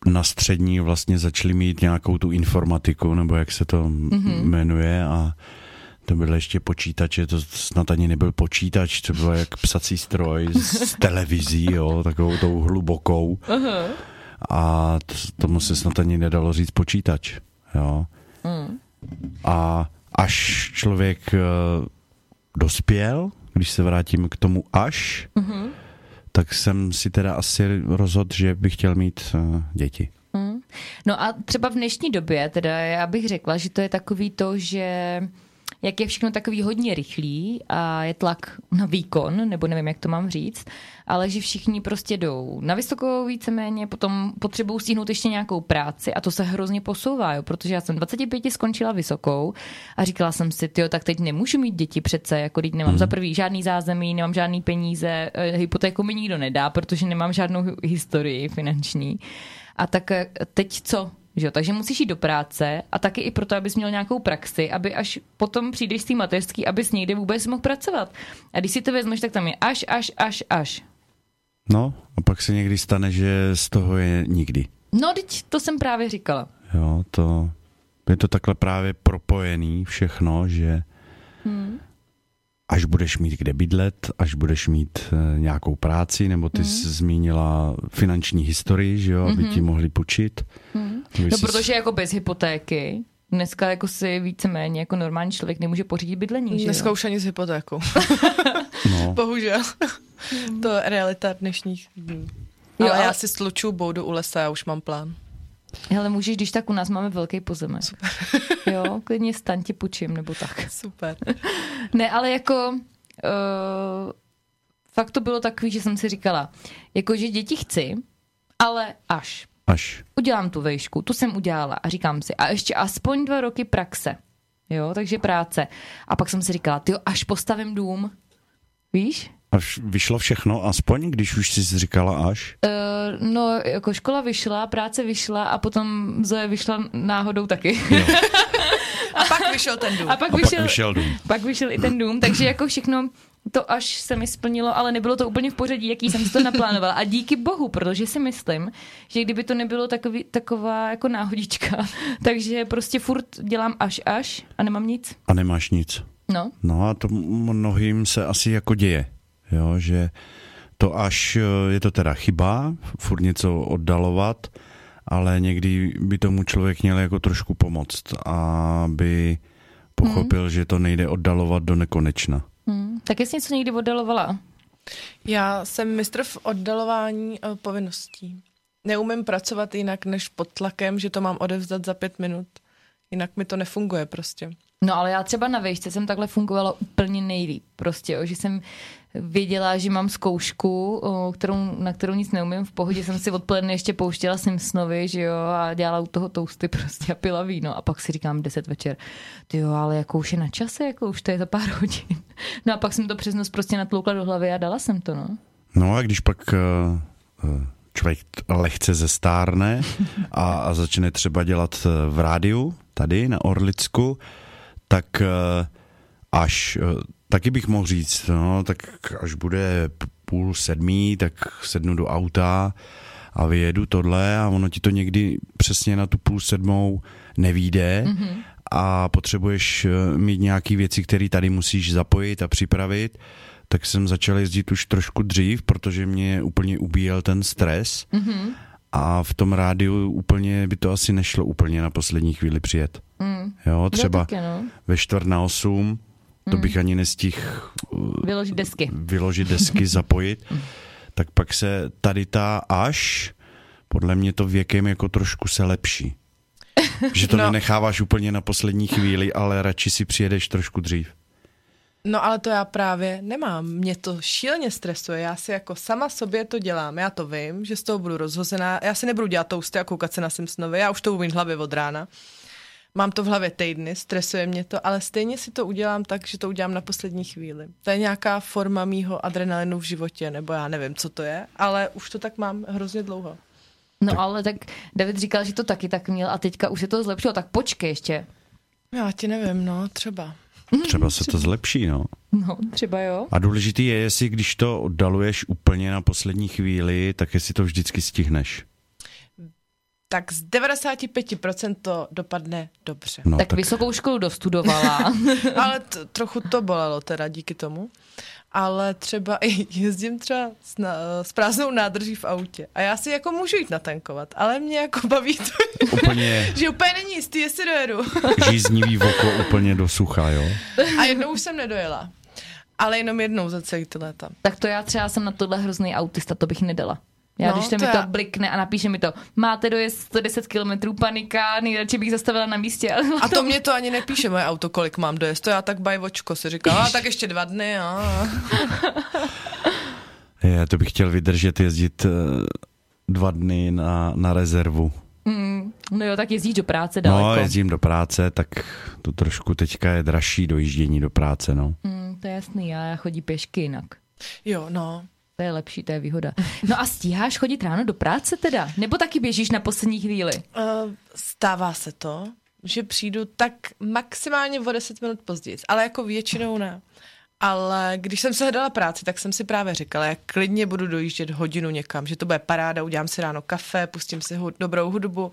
Speaker 4: na střední vlastně začali mít nějakou tu informatiku, nebo jak se to mm-hmm. jmenuje a to byly ještě počítače, to snad ani nebyl počítač, to bylo jak psací stroj s <laughs> televizí, jo, takovou tou hlubokou. Uh-huh a to, tomu se snad ani nedalo říct počítač. Jo. Mm. A až člověk uh, dospěl, když se vrátím k tomu až, mm-hmm. Tak jsem si teda asi rozhodl, že bych chtěl mít uh, děti. Mm.
Speaker 3: No a třeba v dnešní době, teda já bych řekla, že to je takový to, že jak je všechno takový hodně rychlý a je tlak na výkon, nebo nevím, jak to mám říct, ale že všichni prostě jdou na vysokou víceméně, potom potřebují stihnout ještě nějakou práci a to se hrozně posouvá, jo, protože já jsem 25 skončila vysokou a říkala jsem si, jo, tak teď nemůžu mít děti přece, jako teď nemám hmm. za prvý žádný zázemí, nemám žádný peníze, eh, hypotéku mi nikdo nedá, protože nemám žádnou historii finanční. A tak eh, teď co? Že jo? Takže musíš jít do práce a taky i proto, abys měl nějakou praxi, aby až potom přijdeš z té mateřský, abys někde vůbec mohl pracovat. A když si to vezmeš, tak tam je až, až, až, až.
Speaker 4: No, a pak se někdy stane, že z toho je nikdy.
Speaker 3: No, teď to jsem právě říkala.
Speaker 4: Jo, to je to takhle právě propojený všechno, že hmm až budeš mít kde bydlet, až budeš mít uh, nějakou práci, nebo ty mm. jsi zmínila finanční historii, že jo, aby mm-hmm. ti mohli půjčit.
Speaker 3: Mm. No, jsi... protože jako bez hypotéky Dneska jako si víceméně jako normální člověk nemůže pořídit bydlení, že
Speaker 2: Dneska jo? už ani s hypotékou. <laughs> no. Bohužel. to je realita dnešních dní. Jo, ale, ale já si sluču boudu u lesa, já už mám plán.
Speaker 3: Ale můžeš, když tak u nás máme velký pozemek. Super. <laughs> jo, klidně staň ti půjčím, nebo tak.
Speaker 2: Super. <laughs>
Speaker 3: ne, ale jako uh, Fakt to bylo takový, že jsem si říkala, jakože děti chci, ale až.
Speaker 4: Až.
Speaker 3: Udělám tu vejšku, tu jsem udělala a říkám si, a ještě aspoň dva roky praxe. Jo, takže práce. A pak jsem si říkala, ty až postavím dům, víš?
Speaker 4: Až vyšlo všechno, aspoň, když už jsi říkala až?
Speaker 3: Uh, no, jako škola vyšla, práce vyšla a potom Zoe vyšla náhodou taky. <laughs>
Speaker 2: A pak vyšel ten dům.
Speaker 3: A pak
Speaker 4: A
Speaker 3: vyšel,
Speaker 4: pak vyšel dům.
Speaker 3: pak vyšel i ten dům, takže jako všechno to až se mi splnilo, ale nebylo to úplně v pořadí, jaký jsem si to naplánovala. A díky bohu, protože si myslím, že kdyby to nebylo takový, taková jako náhodička, <laughs> takže prostě furt dělám až až a nemám nic.
Speaker 4: A nemáš nic.
Speaker 3: No,
Speaker 4: No a to mnohým se asi jako děje, jo, že to až eh, je to teda chyba, furt něco oddalovat, ale někdy by tomu člověk měl jako trošku pomoct, aby pochopil, hmm. že to nejde oddalovat do nekonečna.
Speaker 3: hmm. tak jsi něco někdy oddalovala?
Speaker 2: Já jsem mistr v oddalování uh, povinností. Neumím pracovat jinak než pod tlakem, že to mám odevzdat za pět minut. Jinak mi to nefunguje prostě.
Speaker 3: No ale já třeba na vejšce jsem takhle fungovala úplně nejlíp. Prostě, jo, že jsem věděla, že mám zkoušku, kterou, na kterou nic neumím. V pohodě jsem si odpoledne ještě pouštěla Simpsonovi, že jo, a dělala u toho toasty <laughs> prostě a pila víno. A pak si říkám 10 večer, ty jo, ale jako už je na čase, jako už to je za pár <laughs> hodin. No a pak jsem to přes noc prostě natloukla do hlavy a dala jsem to, no.
Speaker 4: No a když pak uh, uh, člověk lehce zestárne <laughs> a, a začne třeba dělat eh, v rádiu, tady na Orlicku, tak až, taky bych mohl říct, no, tak až bude půl sedmí, tak sednu do auta a vyjedu tohle a ono ti to někdy přesně na tu půl sedmou nevíde mm-hmm. a potřebuješ eh, mít nějaké věci, které tady musíš zapojit a připravit, tak jsem začal jezdit už trošku dřív, protože mě úplně ubíjel ten stres mm-hmm. a v tom rádiu úplně by to asi nešlo úplně na poslední chvíli přijet.
Speaker 3: Mm.
Speaker 4: Jo, třeba
Speaker 3: Jo, taky, no.
Speaker 4: ve čtvrt na osm, to bych ani nestihl
Speaker 3: Vyložit desky.
Speaker 4: vyložit desky, <laughs> zapojit, tak pak se tady ta až, podle mě to věkem jako trošku se lepší. <laughs> Že to no. Nenecháváš úplně na poslední chvíli, ale radši si přijedeš trošku dřív.
Speaker 2: No ale to já právě nemám. Mě to šíleně stresuje. Já si jako sama sobě to dělám. Já to vím, že z toho budu rozhozená. Já si nebudu dělat tousty a koukat se na Simpsonovi. Já už to umím v hlavě od rána. Mám to v hlavě týdny, stresuje mě to, ale stejně si to udělám tak, že to udělám na poslední chvíli. To je nějaká forma mýho adrenalinu v životě, nebo já nevím, co to je, ale už to tak mám hrozně dlouho.
Speaker 3: No ale tak David říkal, že to taky tak měl a teďka už se to zlepšilo, tak počkej ještě.
Speaker 2: Já ti nevím, no, třeba.
Speaker 4: Třeba se to zlepší, no.
Speaker 3: No, třeba jo.
Speaker 4: A důležitý je, jestli když to oddaluješ úplně na poslední chvíli, tak jestli to vždycky stihneš.
Speaker 2: Tak z 95% to dopadne dobře.
Speaker 4: No,
Speaker 3: tak, tak vysokou školu dostudovala. <laughs>
Speaker 2: Ale t- trochu to bolelo teda díky tomu. Ale třeba i <laughs> jezdím třeba s, na, s prázdnou nádrží v autě. A já si jako můžu jít natankovat, ale mě jako baví to, <laughs>
Speaker 4: úplně
Speaker 2: že úplně není jistý, jestli dojedu.
Speaker 4: žíznivý oko úplně do sucha, jo.
Speaker 2: A jednou už jsem nedojela. Ale jenom jednou za celý ty léta.
Speaker 3: tak to já třeba jsem na tohle hrozný autista, to bych nedala. Já,
Speaker 2: No,
Speaker 3: když to
Speaker 2: to
Speaker 3: mi to
Speaker 2: já-
Speaker 3: blikne a napíše mi to, máte dojezd 110 km panika, nejradši bych zastavila na místě. ale <laughs>
Speaker 2: A to mě to ani nepíše moje auto, kolik mám dojezd. To já tak bajvočko si říkám, a tak ještě dva dny. A... <laughs>
Speaker 4: Je, to bych chtěl vydržet jezdit eh, dva dny na, na rezervu.
Speaker 3: Mm, no jo, tak jezdíš do práce
Speaker 4: No,
Speaker 3: daleko.
Speaker 4: jezdím do práce, tak to trošku teďka je dražší dojíždění do práce, no.
Speaker 3: Mm, to je jasný, já, já chodí pěšky jinak.
Speaker 2: Jo, no.
Speaker 3: To je lepší, to je výhoda. No a stíháš chodit ráno do práce teda? Nebo taky běžíš na poslední chvíli?
Speaker 2: Uh, stává se to, že přijdu tak maximálně o 10 minut později, ale jako většinou ne. Ale když jsem se hledala práci, tak jsem si právě říkala, jak klidně budu dojíždět hodinu někam, že to bude paráda, udělám si ráno kafe, pustím si hud, dobrou hudbu.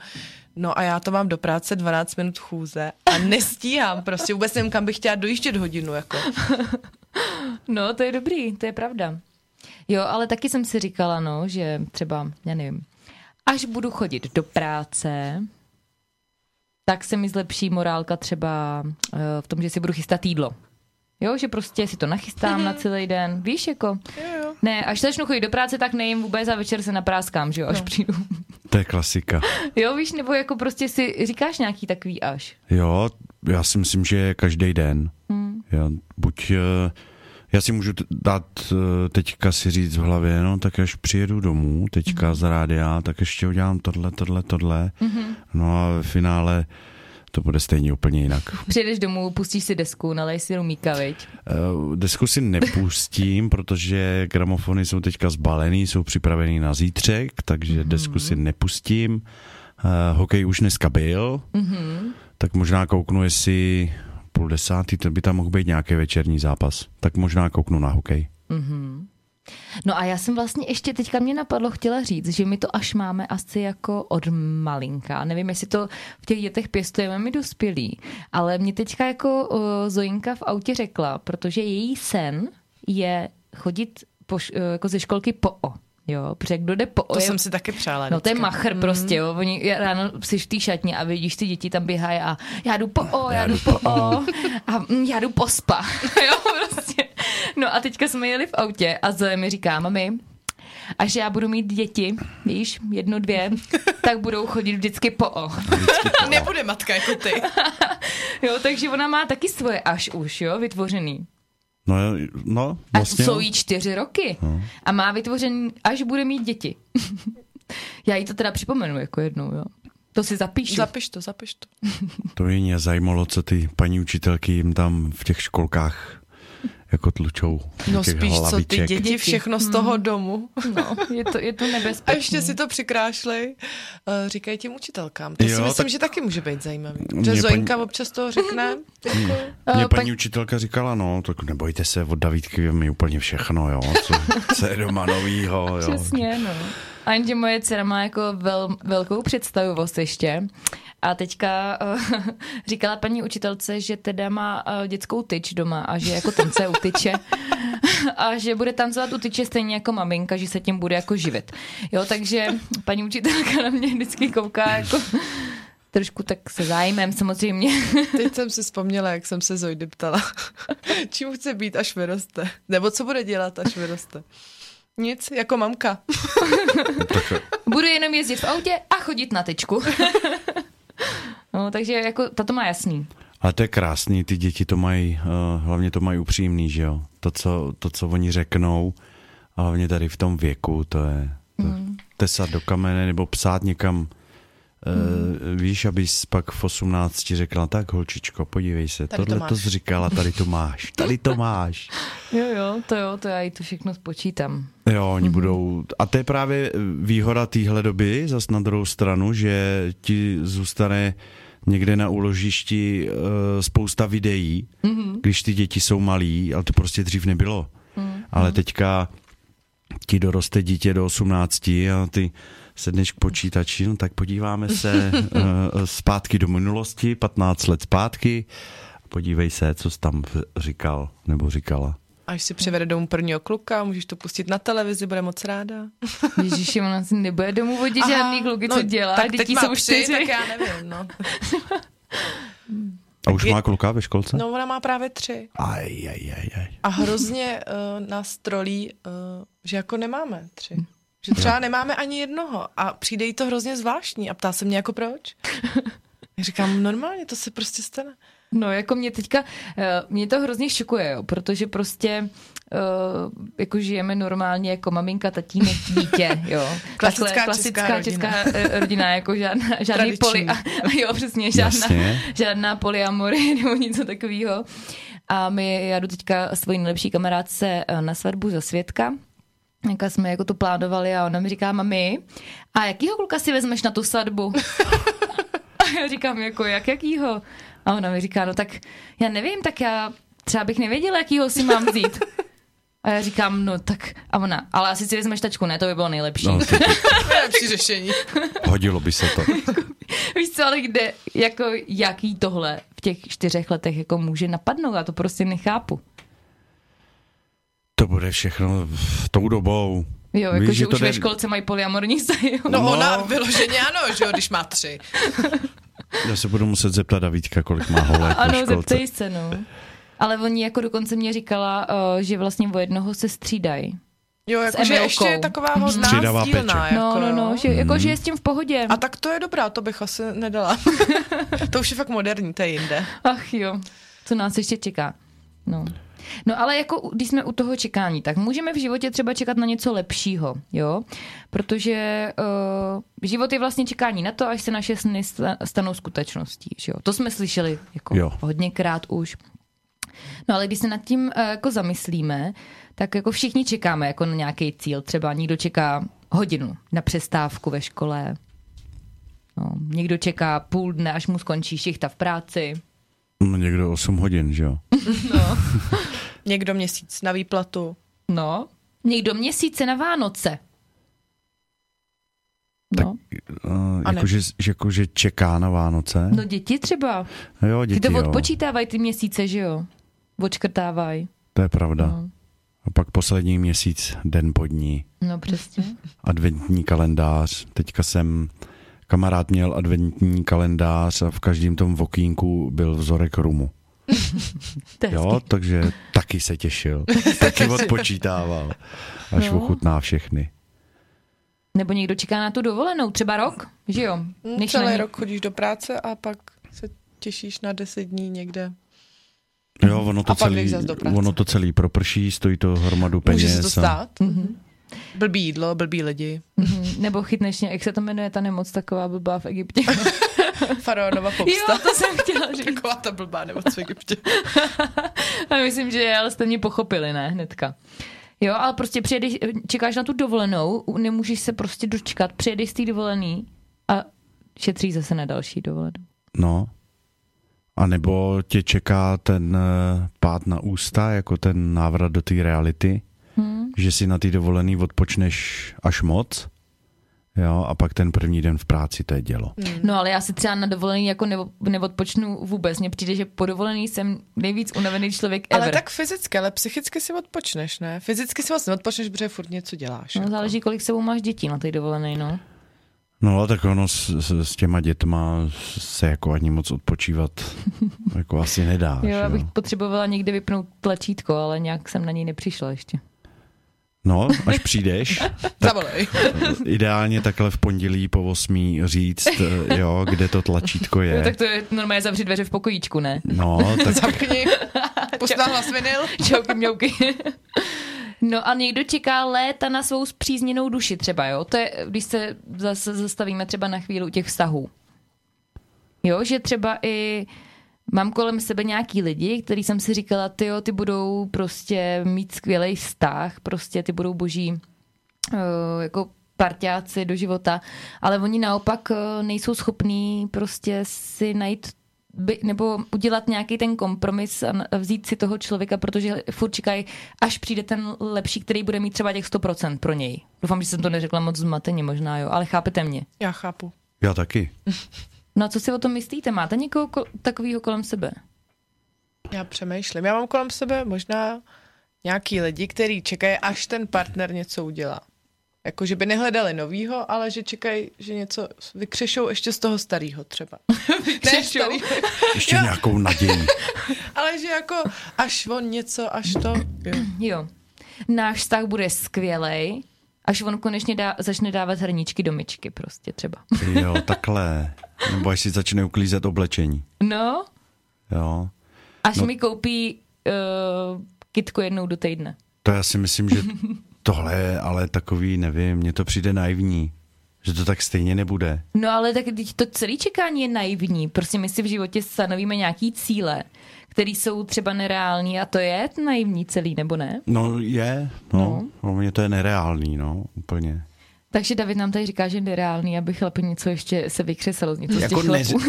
Speaker 2: No a já to mám do práce 12 minut chůze a nestíhám, prostě vůbec nevím, kam bych chtěla dojíždět hodinu. Jako. <laughs>
Speaker 3: No, to je dobrý, to je pravda. Jo, ale taky jsem si říkala, no, že třeba, já nevím, až budu chodit do práce, tak se mi zlepší morálka třeba uh, v tom, že si budu chystat jídlo. Jo, že prostě si to nachystám na celý den, víš, jako.
Speaker 2: Jo, jo.
Speaker 3: Ne, až začnu chodit do práce, tak nejím vůbec a večer se napráskám, že jo, až
Speaker 2: No.
Speaker 3: přijdu.
Speaker 4: To je klasika.
Speaker 3: Jo, víš, nebo jako prostě si říkáš nějaký takový až.
Speaker 4: Jo, já si myslím, že je každý den.
Speaker 3: Hmm.
Speaker 4: Jo, buď eh, Já si můžu dát eh, teďka si říct v hlavě, no tak až přijedu domů, teďka
Speaker 3: Mhm.
Speaker 4: z rádia, tak ještě udělám tohle, tohle, tohle. No a ve finále to bude stejně úplně jinak. <laughs>
Speaker 3: Přijdeš domů, pustíš si desku, nalej si rumíka, viď?
Speaker 4: Eh, Desku si nepustím, <laughs> protože gramofony jsou teďka zbalený, jsou připravený na zítřek, takže desku si nepustím. Eh, Hokej už dneska byl, tak možná kouknu, jestli půl desátý, to by tam mohl být nějaký večerní zápas. Tak možná kouknu na hokej.
Speaker 3: No a já jsem vlastně ještě teďka mě napadlo chtěla říct, že my to až máme asi jako od malinka. Nevím, jestli to v těch dětech pěstujeme my dospělí, ale mě teďka jako uh, Zojinka v autě řekla, protože její sen je chodit po, uh, jako ze školky po O. Jo, protože kdo jde po O
Speaker 2: To
Speaker 3: je
Speaker 2: jsem si taky přála.
Speaker 3: No to je
Speaker 2: vždycky.
Speaker 3: machr prostě, jo. Oni já ráno jsi v té šatně a vidíš ty děti tam běhají a já jdu po O, já jdu po O a mm, já jdu po spa. <laughs> jo, prostě. No a teďka jsme jeli v autě a Zoe mi říká, mami, až já budu mít děti, víš, jednu, dvě, <laughs> tak budou chodit vždycky po O. <laughs>
Speaker 2: Nebude matka jako ty.
Speaker 3: Jo, takže ona má taky svoje až už, jo, vytvořený.
Speaker 4: No, no
Speaker 3: A
Speaker 4: vlastně.
Speaker 3: jsou
Speaker 4: jo.
Speaker 3: jí čtyři roky. A má vytvořený, až bude mít děti. <laughs> já jí to teda připomenu jako jednou, jo. To si zapíšu.
Speaker 2: Zapiš to, zapiš to.
Speaker 4: To by mě zajímalo, co ty paní učitelky jim tam v těch školkách jako tlučou.
Speaker 2: No
Speaker 4: těch
Speaker 2: spíš, co ty
Speaker 4: hlaviček.
Speaker 2: děti, všechno z toho domu.
Speaker 3: No, je to, je to
Speaker 2: A
Speaker 3: nebezpečné.
Speaker 2: ještě si to přikrášli. Uh, říkají těm učitelkám. To
Speaker 4: Jo,
Speaker 2: si myslím,
Speaker 4: tak-
Speaker 2: že taky může být zajímavý. Že
Speaker 4: paní-
Speaker 2: Zoinka občas toho řekne. Jako,
Speaker 4: Mě
Speaker 3: Eh,
Speaker 4: paní
Speaker 3: paní-
Speaker 4: učitelka říkala, no, tak nebojte se, od Davídky vím mi úplně všechno, jo, co, co je doma novýho, jo.
Speaker 3: Přesně, no. A moje dcera má jako vel, velkou představivost ještě. A teďka uh, <laughs> říkala paní učitelce, že teda má uh, dětskou tyč doma a že jako tance u tyče <laughs> a že bude tancovat u tyče stejně jako maminka, že se tím bude jako živit. Jo, takže paní učitelka na mě vždycky kouká jako <laughs> trošku tak se zájmem samozřejmě.
Speaker 2: teď jsem si vzpomněla, jak jsem se Zojdy ptala, čím chce být, až vyroste. Nebo co bude dělat, až vyroste. Nic, jako mamka. <laughs>
Speaker 3: Budu jenom jezdit v autě a chodit na tyčku. <laughs> No, takže jako tato má jasný.
Speaker 4: Ale to je krásný, ty děti to mají, uh, hlavně to mají upřímný, že jo. To co, to, co oni řeknou, a hlavně tady v tom věku, to je to,
Speaker 3: Mm.
Speaker 4: tesat do kamene nebo psát někam, Uh, víš, abys pak v 18 řekla, tak holčičko, podívej se,
Speaker 2: Tady to
Speaker 4: tohle to
Speaker 2: máš."
Speaker 4: jsi říkala, tady to máš, tady to máš. <laughs>
Speaker 3: Jo, jo, to jo, to já jí to všechno spočítám.
Speaker 4: Jo, oni mm-hmm. budou... A to je právě výhoda téhle doby, zas na druhou stranu, že ti zůstane někde na úložišti uh, spousta videí, mm-hmm. když ty děti jsou malí, ale to prostě dřív nebylo. Mm-hmm. Ale teďka ti doroste dítě do 18 a ty sedneš k počítači, no tak podíváme se uh, <laughs> zpátky do minulosti, 15 let zpátky, a podívej se, co jsi tam říkal nebo říkala.
Speaker 2: Až si přivede domů prvního kluka, můžeš to pustit na televizi, bude moc ráda. <laughs>
Speaker 3: Ježíši, ona si nebude domů vodit žádný kluky, co dělá.
Speaker 2: Tak teď
Speaker 3: Děti jsou
Speaker 2: tři,
Speaker 3: čtyři.
Speaker 2: tak já nevím, no.
Speaker 4: A už
Speaker 2: je-
Speaker 4: má kluka ve školce?
Speaker 2: No, ona má právě tři.
Speaker 4: Aj, aj, aj, aj.
Speaker 2: A hrozně uh, nás trolí, uh, že jako nemáme tři. Že třeba nemáme ani jednoho a přijde jí to hrozně zvláštní a ptá se mě jako proč. Já říkám, normálně, to se prostě stane.
Speaker 3: No, jako mě teďka, eh, mě to hrozně šokuje, jo, protože prostě uh, jako žijeme normálně jako maminka, tatínek, <laughs> dítě, jo.
Speaker 2: Klasická
Speaker 3: Takhle, klasická
Speaker 2: česká
Speaker 3: česká,
Speaker 2: rodina.
Speaker 3: eh, rodina, jako žádná, <laughs> žádný poli, a, jo, přesně, žádná,
Speaker 4: Jasně.
Speaker 3: žádná polyamory <laughs> nebo něco takového. A my, já jdu teďka svojí nejlepší kamarádce na svatbu za svědka, Jaká jsme jako to plánovali a ona mi říká, mami, a jakýho kluka si vezmeš na tu svatbu? <laughs> A já říkám, jako jak jakýho? A ona mi říká, no tak já nevím, tak já třeba bych nevěděla, jakýho si mám vzít. A já říkám, no tak, a ona, ale asi si vezmeš tačku, ne, to by bylo nejlepší.
Speaker 4: No,
Speaker 2: Nejlepší <laughs> řešení.
Speaker 4: hodilo by se to. <laughs>
Speaker 3: Víš co, ale kde, jako jaký tohle v těch čtyřech letech jako může napadnout, já to prostě nechápu.
Speaker 4: To bude všechno v tou dobou.
Speaker 3: Jo, jako
Speaker 4: Víš,
Speaker 3: že
Speaker 4: to
Speaker 3: už ve
Speaker 4: jde-
Speaker 3: školce mají polyamorní vztahy.
Speaker 2: No,
Speaker 4: No.
Speaker 2: ona vyloženě ano, že jo, když má tři. <laughs>
Speaker 4: Já se budu muset zeptat Davídka, kolik má holek ve
Speaker 3: Ano, zeptej se, no. Ale oni jako dokonce mě říkala, uh, že vlastně o jednoho se střídají.
Speaker 2: Jo,
Speaker 3: S
Speaker 2: jako, že
Speaker 3: Emilkou.
Speaker 2: ještě je taková
Speaker 3: Mhm.
Speaker 2: hodná
Speaker 4: Střídavá
Speaker 2: sdílná. Jako,
Speaker 3: No, no, no, že, jako, že je s tím v pohodě.
Speaker 2: A tak to je dobrá, to bych asi nedala. <laughs> to už je fakt moderní, to je jinde.
Speaker 3: Ach jo, co nás ještě čeká. No. No ale jako když jsme u toho čekání, tak můžeme v životě třeba čekat na něco lepšího, jo? Protože uh, život je vlastně čekání na to, až se naše sny sta- stanou skutečností, že jo? To jsme slyšeli jako
Speaker 4: Jo.
Speaker 3: hodněkrát už. No ale když se nad tím uh, jako zamyslíme, tak jako všichni čekáme jako na nějaký cíl. Třeba někdo čeká hodinu na přestávku ve škole, no, někdo čeká půl dne, až mu skončí šichta v práci.
Speaker 4: No, někdo 8 hodin, že jo? <laughs> <laughs>
Speaker 2: Někdo měsíc na výplatu.
Speaker 3: No, někdo měsíce na Vánoce. No,
Speaker 4: Uh,
Speaker 2: A ne-
Speaker 4: jakože, že, jakože čeká na Vánoce.
Speaker 3: no děti třeba.
Speaker 4: jo,
Speaker 3: Ty
Speaker 4: děti,
Speaker 3: to
Speaker 4: jo.
Speaker 3: odpočítávají ty měsíce, že jo? Odškrtávají.
Speaker 4: To je pravda.
Speaker 3: No.
Speaker 4: A pak poslední měsíc, den po dní,
Speaker 3: No přesně. <laughs>
Speaker 4: adventní kalendář. Teďka jsem, kamarád měl adventní kalendář a v každém tom vokínku byl vzorek rumu. <laughs>
Speaker 3: To je
Speaker 4: Jo,
Speaker 3: hezký.
Speaker 4: takže taky se těšil. <laughs> taky odpočítával, až
Speaker 3: No.
Speaker 4: ochutná všechny.
Speaker 3: Nebo někdo čeká na tu dovolenou, třeba rok, že jo? Než na
Speaker 2: Celý
Speaker 3: ní-
Speaker 2: rok chodíš do práce a pak se těšíš na deset dní někde.
Speaker 4: Jo, ono to,
Speaker 2: A
Speaker 4: celý, ono to celý proprší, stojí to hromadu peněz.
Speaker 2: Může se to
Speaker 4: a-
Speaker 2: stát.
Speaker 3: Mhm.
Speaker 2: Blbý jídlo, blbý lidi.
Speaker 3: Mhm. Nebo chytneš, ně- jak se to jmenuje, ta nemoc taková blbá v Egyptě. <laughs> <laughs>
Speaker 2: Faraonova
Speaker 3: jo,
Speaker 2: pomsta.
Speaker 3: to jsem chtěla říct.
Speaker 2: Taková ta blbá nemoc v Egyptě. <laughs>
Speaker 3: A myslím, že ale jste mě pochopili, ne, hnedka. Jo, ale prostě přijedeš, čekáš na tu dovolenou, nemůžeš se prostě dočkat, přijedeš z té dovolený a šetří zase na další dovolenou.
Speaker 4: No. A nebo tě čeká ten eh, pád na ústa, jako ten návrat do té reality,
Speaker 3: Hmm.
Speaker 4: že si na ty dovolený odpočneš až moc, jo, a pak ten první den v práci, to je dělo.
Speaker 3: No ale já si třeba na dovolený jako nevo, neodpočnu vůbec. Mně přijde, že po dovolený jsem nejvíc unavený člověk ever.
Speaker 2: Ale tak fyzicky, ale psychicky si odpočneš, ne? Fyzicky si moc neodpočneš, protože furt něco děláš.
Speaker 3: No,
Speaker 2: jako.
Speaker 3: záleží, kolik sebou máš dětí na té dovolené, no.
Speaker 4: No, tak ono s, s, s těma dětma se jako ani moc odpočívat <laughs> jako asi nedá.
Speaker 3: Jo, já bych potřebovala někdy vypnout tlačítko, ale nějak jsem na něj nepřišla ještě.
Speaker 4: No, až přijdeš, <laughs>
Speaker 2: Zavolej. <laughs>
Speaker 4: ideálně takhle v pondělí po 8 říct, eh, jo, kde to tlačítko je. <laughs>
Speaker 3: tak to je normálně zavřít dveře v pokojíčku, ne?
Speaker 4: No, tak
Speaker 2: Zapni. Hlas vinyl.
Speaker 3: Čauky mňauky. No a někdo čeká léta na svou zpřízněnou duši třeba, jo? To je, když se zase zastavíme třeba na chvíli u těch vztahů. Jo, že třeba i mám kolem sebe nějaký lidi, který jsem si říkala, ty jo, ty budou prostě mít skvělý vztah, prostě ty budou boží uh, jako parťáci do života, ale oni naopak uh, nejsou schopní prostě si najít by, nebo udělat nějaký ten kompromis a vzít si toho člověka, protože furt čekají, až přijde ten lepší, který bude mít třeba těch 100% pro něj. Doufám, že jsem to neřekla moc zmateně možná, jo, ale chápete mě.
Speaker 2: Já chápu.
Speaker 4: já taky. <laughs>
Speaker 3: No a co si o tom myslíte? Máte někoho ko- takového kolem sebe?
Speaker 2: Já přemýšlím. Já mám kolem sebe možná nějaký lidi, kteří čekají, až ten partner něco udělá. Jako, že by nehledali novýho, ale že čekají, že něco vykřešou ještě z toho starého třeba. <laughs> ne
Speaker 4: Ještě
Speaker 2: Jo.
Speaker 4: nějakou naději. <laughs>
Speaker 2: ale že jako až on něco, až to, jo.
Speaker 3: Jo. Náš vztah bude skvělej, až on konečně dá, začne dávat hrničky do myčky prostě třeba. <laughs>
Speaker 4: Jo, takhle. Nebo až si začne uklízet oblečení.
Speaker 3: No,
Speaker 4: Jo.
Speaker 3: až
Speaker 4: No.
Speaker 3: no. mi koupí uh, kitku jednou do týdne.
Speaker 4: To já si myslím, že <laughs> tohle je ale takový, nevím, mně to přijde naivní. Že to tak stejně nebude.
Speaker 3: No ale tak teď to celé čekání je naivní. Prostě my si v životě stanovíme nějaký cíle, které jsou třeba nereální a to je naivní celý, nebo ne?
Speaker 4: No je, no. no. Mně to je nereálný, no, úplně.
Speaker 3: Takže David nám tady říká, že je nereálný, aby chlapi něco ještě se vykřesalo z něco z těch
Speaker 4: Jako
Speaker 3: chlapů.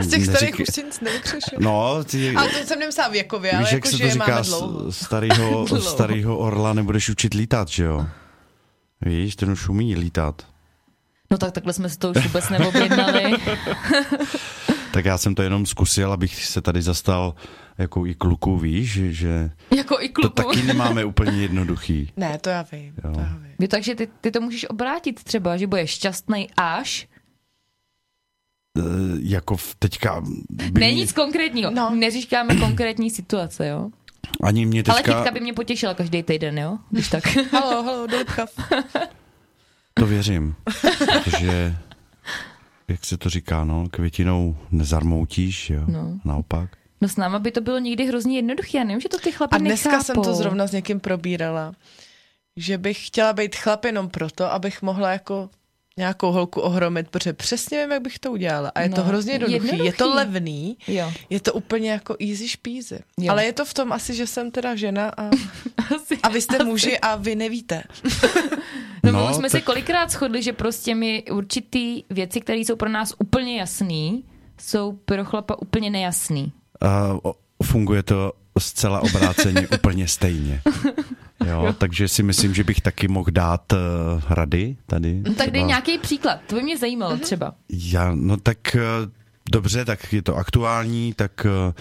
Speaker 3: <laughs>
Speaker 2: Z těch starých už si nic nevykřešil.
Speaker 4: No, ty,
Speaker 2: Ale to jsem nemyslela věkově, ale
Speaker 4: víš, jak
Speaker 2: jako,
Speaker 4: se
Speaker 2: že
Speaker 4: to
Speaker 2: je
Speaker 4: říká,
Speaker 2: máme dlouho.
Speaker 4: s- starýho, <laughs>
Speaker 2: Dlouho.
Speaker 4: starýho orla nebudeš učit lítat, že jo? Víš, ten už umí lítat.
Speaker 3: No tak takhle jsme se to už vůbec neobjednali. <laughs>
Speaker 4: Tak já jsem to jenom zkusil, abych se tady zastal jako i kluku, víš, že,
Speaker 3: jako i
Speaker 4: to
Speaker 3: kluku.
Speaker 4: taky nemáme úplně jednoduchý. <laughs>
Speaker 2: Ne, to já vím,
Speaker 4: Jo.
Speaker 2: to já vím.
Speaker 3: Jo, takže ty, ty to můžeš obrátit třeba, že budeš šťastný až.
Speaker 4: E, jako v- teďka... By
Speaker 3: Není
Speaker 4: mě-
Speaker 3: nic konkrétního.
Speaker 2: No.
Speaker 3: Neříkáme konkrétní situace, jo?
Speaker 4: Ani mě
Speaker 3: Ale
Speaker 4: teďka...
Speaker 3: by mě potěšila každý týden, jo? Když tak. <laughs>
Speaker 2: Halo, halo, do Lipchav.
Speaker 4: To věřím, protože, jak se to říká, no, květinou nezarmoutíš, jo,
Speaker 3: No.
Speaker 4: naopak.
Speaker 3: No s náma by to bylo někdy hrozně jednoduché, já nevím, že to ty chlapi
Speaker 2: A dneska
Speaker 3: nechápou.
Speaker 2: jsem to zrovna s někým probírala, že bych chtěla být chlap jenom proto, abych mohla jako nějakou holku ohromit, protože přesně vím, jak bych to udělala. A je
Speaker 3: No,
Speaker 2: to hrozně jednoduchý. Je to
Speaker 3: jednoduchý.
Speaker 2: levný,
Speaker 3: Jo.
Speaker 2: je to úplně jako easy špízy.
Speaker 3: Jo.
Speaker 2: Ale je to v tom asi, že jsem teda žena a, <laughs>
Speaker 3: Asi,
Speaker 2: a vy jste muži a vy nevíte. <laughs>
Speaker 3: No,
Speaker 4: No,
Speaker 3: jsme
Speaker 4: tak-
Speaker 3: se kolikrát shodli, že prostě my určitý věci, které jsou pro nás úplně jasný, jsou pro chlapa úplně nejasný.
Speaker 4: A o- funguje to zcela obráceně <laughs> úplně stejně. Jo, takže si myslím, že bych taky mohl dát uh, rady tady.
Speaker 3: No, tak dej nějaký příklad, to by mě zajímalo
Speaker 2: Mhm.
Speaker 3: třeba.
Speaker 4: Já, no tak eh, dobře, tak je to aktuální, tak uh,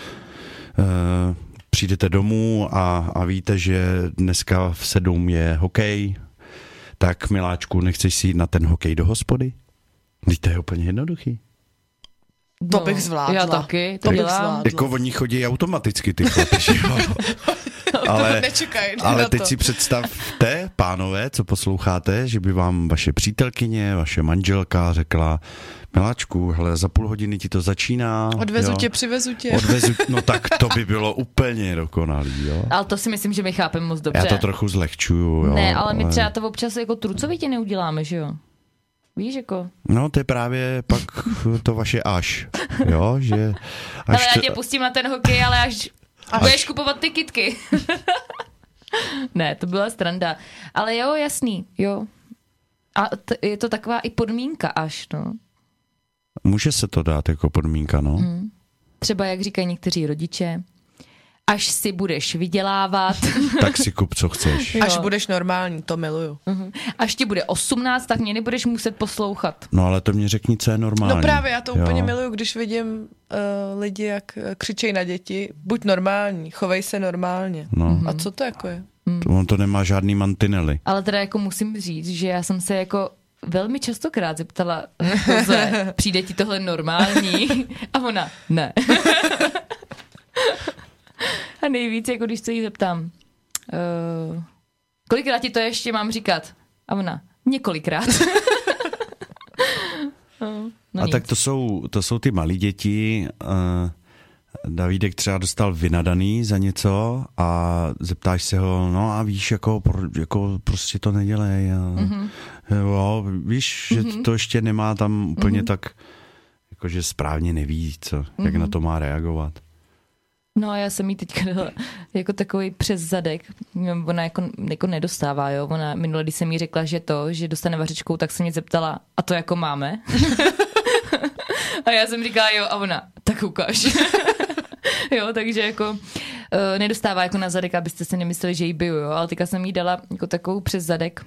Speaker 4: uh, přijdete domů a, a víte, že dneska v sedm je hokej, tak miláčku, nechceš si jít na ten hokej do hospody? Vždyť to je úplně jednoduchý.
Speaker 2: To bych zvládla.
Speaker 3: Já taky, to,
Speaker 2: To bych
Speaker 3: dělám.
Speaker 2: zvládla.
Speaker 4: Jako oni chodí automaticky, ty chlapi, že jo? <laughs> ale,
Speaker 2: Nečekaj
Speaker 4: ale teď
Speaker 2: to.
Speaker 4: si představte, pánové, co posloucháte, že by vám vaše přítelkyně, vaše manželka řekla, miláčku, hele, za půl hodiny ti to začíná.
Speaker 2: Odvezu
Speaker 4: jo?
Speaker 2: tě, přivezu tě.
Speaker 4: Odvezu, no tak <laughs> to by bylo úplně dokonalý, jo.
Speaker 3: Ale to si myslím, že my chápeme moc dobře.
Speaker 4: Já to trochu zlehčuju, jo.
Speaker 3: ne, ale my třeba to občas jako trucovitě neuděláme, že jo? Víš, jako...
Speaker 4: No, to je právě pak <laughs> to vaše až, jo, že...
Speaker 3: Ale
Speaker 4: Až
Speaker 3: já
Speaker 4: to,
Speaker 3: tě pustím na ten hokej, ale až, až. budeš kupovat ty kitky. <laughs> ne, to byla stranda. Ale jo, jasný, jo. A t- je to taková i podmínka až, no.
Speaker 4: Může se to dát jako podmínka, no.
Speaker 3: Hmm. Třeba jak říkají někteří rodiče, až si budeš vydělávat, <laughs>
Speaker 4: Tak si kup, co chceš.
Speaker 3: Jo.
Speaker 2: Až budeš normální, to miluju.
Speaker 3: až ti bude 18, tak mě nebudeš muset poslouchat.
Speaker 4: No ale to mě řekni, co je normální.
Speaker 2: No právě, já to
Speaker 4: jo.
Speaker 2: úplně miluju, když vidím uh, lidi, jak eh, křičejí na děti. Buď normální, chovej se normálně.
Speaker 4: No,
Speaker 2: A co to jako je?
Speaker 4: to, on to nemá žádný mantinely.
Speaker 3: Ale teda jako musím říct, že já jsem se jako velmi častokrát zeptala, Joze, <laughs> přijde ti tohle normální? <laughs> A ona, ne. A nejvíc, jako když se jí zeptám, uh, kolikrát ti to ještě mám říkat? A ona, několikrát. <laughs> no, no
Speaker 4: A
Speaker 3: nic.
Speaker 4: tak to jsou, to jsou ty malí děti. Uh, Davídek třeba dostal vynadaný za něco a zeptáš se ho, no a víš, jako, pro, jako prostě to nedělej. A,
Speaker 3: Mhm.
Speaker 4: jo, víš, že to ještě nemá tam úplně
Speaker 3: Mhm.
Speaker 4: tak, jakože správně neví, co, jak na to má reagovat.
Speaker 3: No a já jsem jí teďka dala jako takový přes zadek. Ona jako, jako nedostává, jo. Ona minule, když jsem jí řekla, že to, že dostane vařičkou, tak se mě zeptala, a to jako máme? <laughs> a já jsem říkala, jo, a ona, tak ukáž. <laughs> jo, takže jako uh, nedostává jako na zadek, abyste si nemysleli, že jí biju, jo. Ale teďka jsem jí dala jako takovou přes zadek.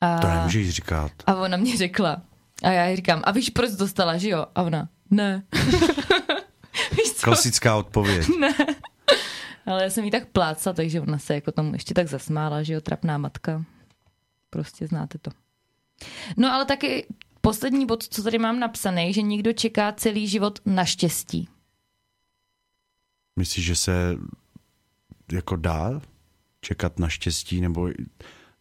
Speaker 3: A,
Speaker 4: To nemůžeš říkat.
Speaker 3: a ona mě řekla, a já jí říkám, a víš, proč dostala, že jo? A ona, ne. <laughs>
Speaker 4: Klasická odpověď. <laughs>
Speaker 3: Ale já jsem jí tak plácla, takže ona se jako tomu ještě tak zasmála, že jo, trapná matka. Prostě znáte to. No ale taky poslední bod, co tady mám napsaný, že někdo čeká celý život na štěstí.
Speaker 4: Myslíš, že se jako dá čekat na štěstí, nebo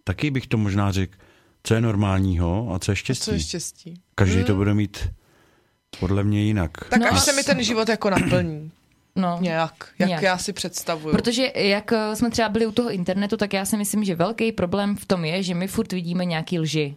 Speaker 4: taky bych to možná řekl, co je normálního a co je štěstí.
Speaker 2: Co je štěstí?
Speaker 4: Každý to bude mít podle mě jinak.
Speaker 2: Tak
Speaker 3: No
Speaker 2: až se mi ten život jako naplní. <clears throat>
Speaker 3: No,
Speaker 2: Nějak, jak
Speaker 3: Nějak.
Speaker 2: já si představuju.
Speaker 3: Protože jak eh, jsme třeba byli u toho internetu, tak já si myslím, že velký problém v tom je, že my furt vidíme nějaký lži.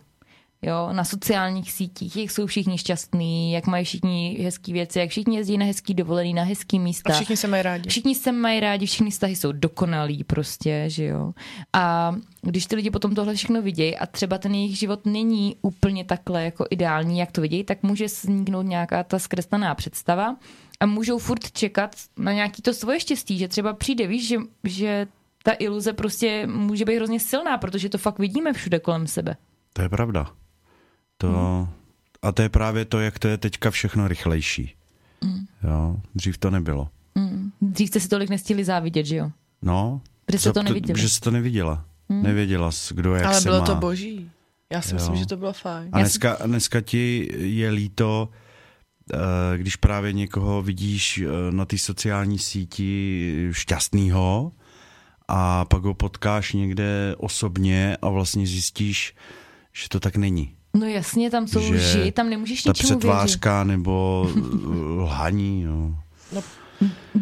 Speaker 3: Jo, na sociálních sítích, jak jsou všichni šťastní, jak mají všichni hezký věci, jak všichni jezdí na hezký dovolený, na hezký místa.
Speaker 2: A všichni se mají rádi.
Speaker 3: Všichni se mají rádi, všichni vztahy jsou dokonalí prostě, že jo. A když ty lidi potom tohle všechno vidějí a třeba ten jejich život není úplně takhle jako ideální, jak to vidějí, tak může vzniknout nějaká ta zkreslená představa a můžou furt čekat na nějaký to svoje štěstí, že třeba přijde, víš, že, že ta iluze prostě může být hrozně silná, protože to fakt vidíme všude kolem sebe.
Speaker 4: To je pravda. To,
Speaker 3: Hmm.
Speaker 4: A to je právě to, jak to je teďka všechno rychlejší.
Speaker 3: Hmm.
Speaker 4: Jo, dřív to nebylo.
Speaker 3: Dřív jste si tolik nestihli závidět, že jo?
Speaker 4: No,
Speaker 3: Protože jste to neviděli.
Speaker 4: Že jsi to neviděla. Nevěděla, jsi, kdo jak
Speaker 2: Ale
Speaker 4: se
Speaker 2: bylo
Speaker 4: má.
Speaker 2: to boží. Já si myslím,
Speaker 4: Jo.
Speaker 2: že to bylo fajn.
Speaker 4: A dneska, dneska ti je líto, eh, když právě někoho vidíš eh, na té sociální síti šťastného a pak ho potkáš někde osobně a vlastně zjistíš, že to tak není.
Speaker 3: No jasně, tam jsou
Speaker 4: Že
Speaker 3: lži, tam nemůžeš
Speaker 4: Ta
Speaker 3: ničemu věřit.
Speaker 4: přetvářka nebo eh, lhaní. No.